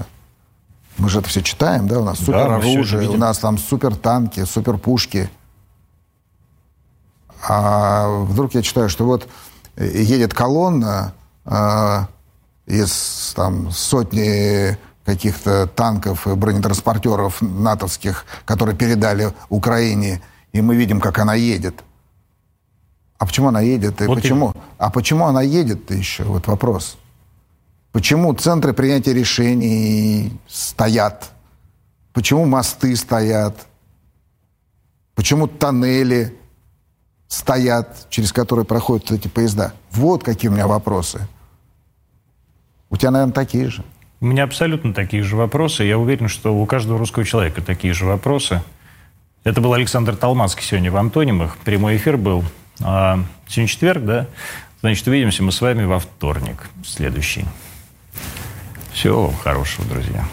[SPEAKER 2] мы же это все читаем, да, у нас супероружие, да, у нас там супертанки, суперпушки. А вдруг я читаю, что вот едет колонна э, из там сотни каких-то танков и бронетранспортеров натовских, которые передали Украине, и мы видим, как она едет. А почему она едет? И вот почему? И... А почему она едет еще? Вот вопрос. Почему центры принятия решений стоят? Почему мосты стоят? Почему тоннели стоят, через которые проходят эти поезда? Вот какие у меня вопросы. У тебя, наверное, такие же.
[SPEAKER 1] У меня абсолютно такие же вопросы. Я уверен, что у каждого русского человека такие же вопросы. Это был Александр Толмацкий сегодня в «Антонимах». Прямой эфир был а, сегодня четверг, да? Значит, увидимся мы с вами во вторник, следующий. Всего хорошего, друзья.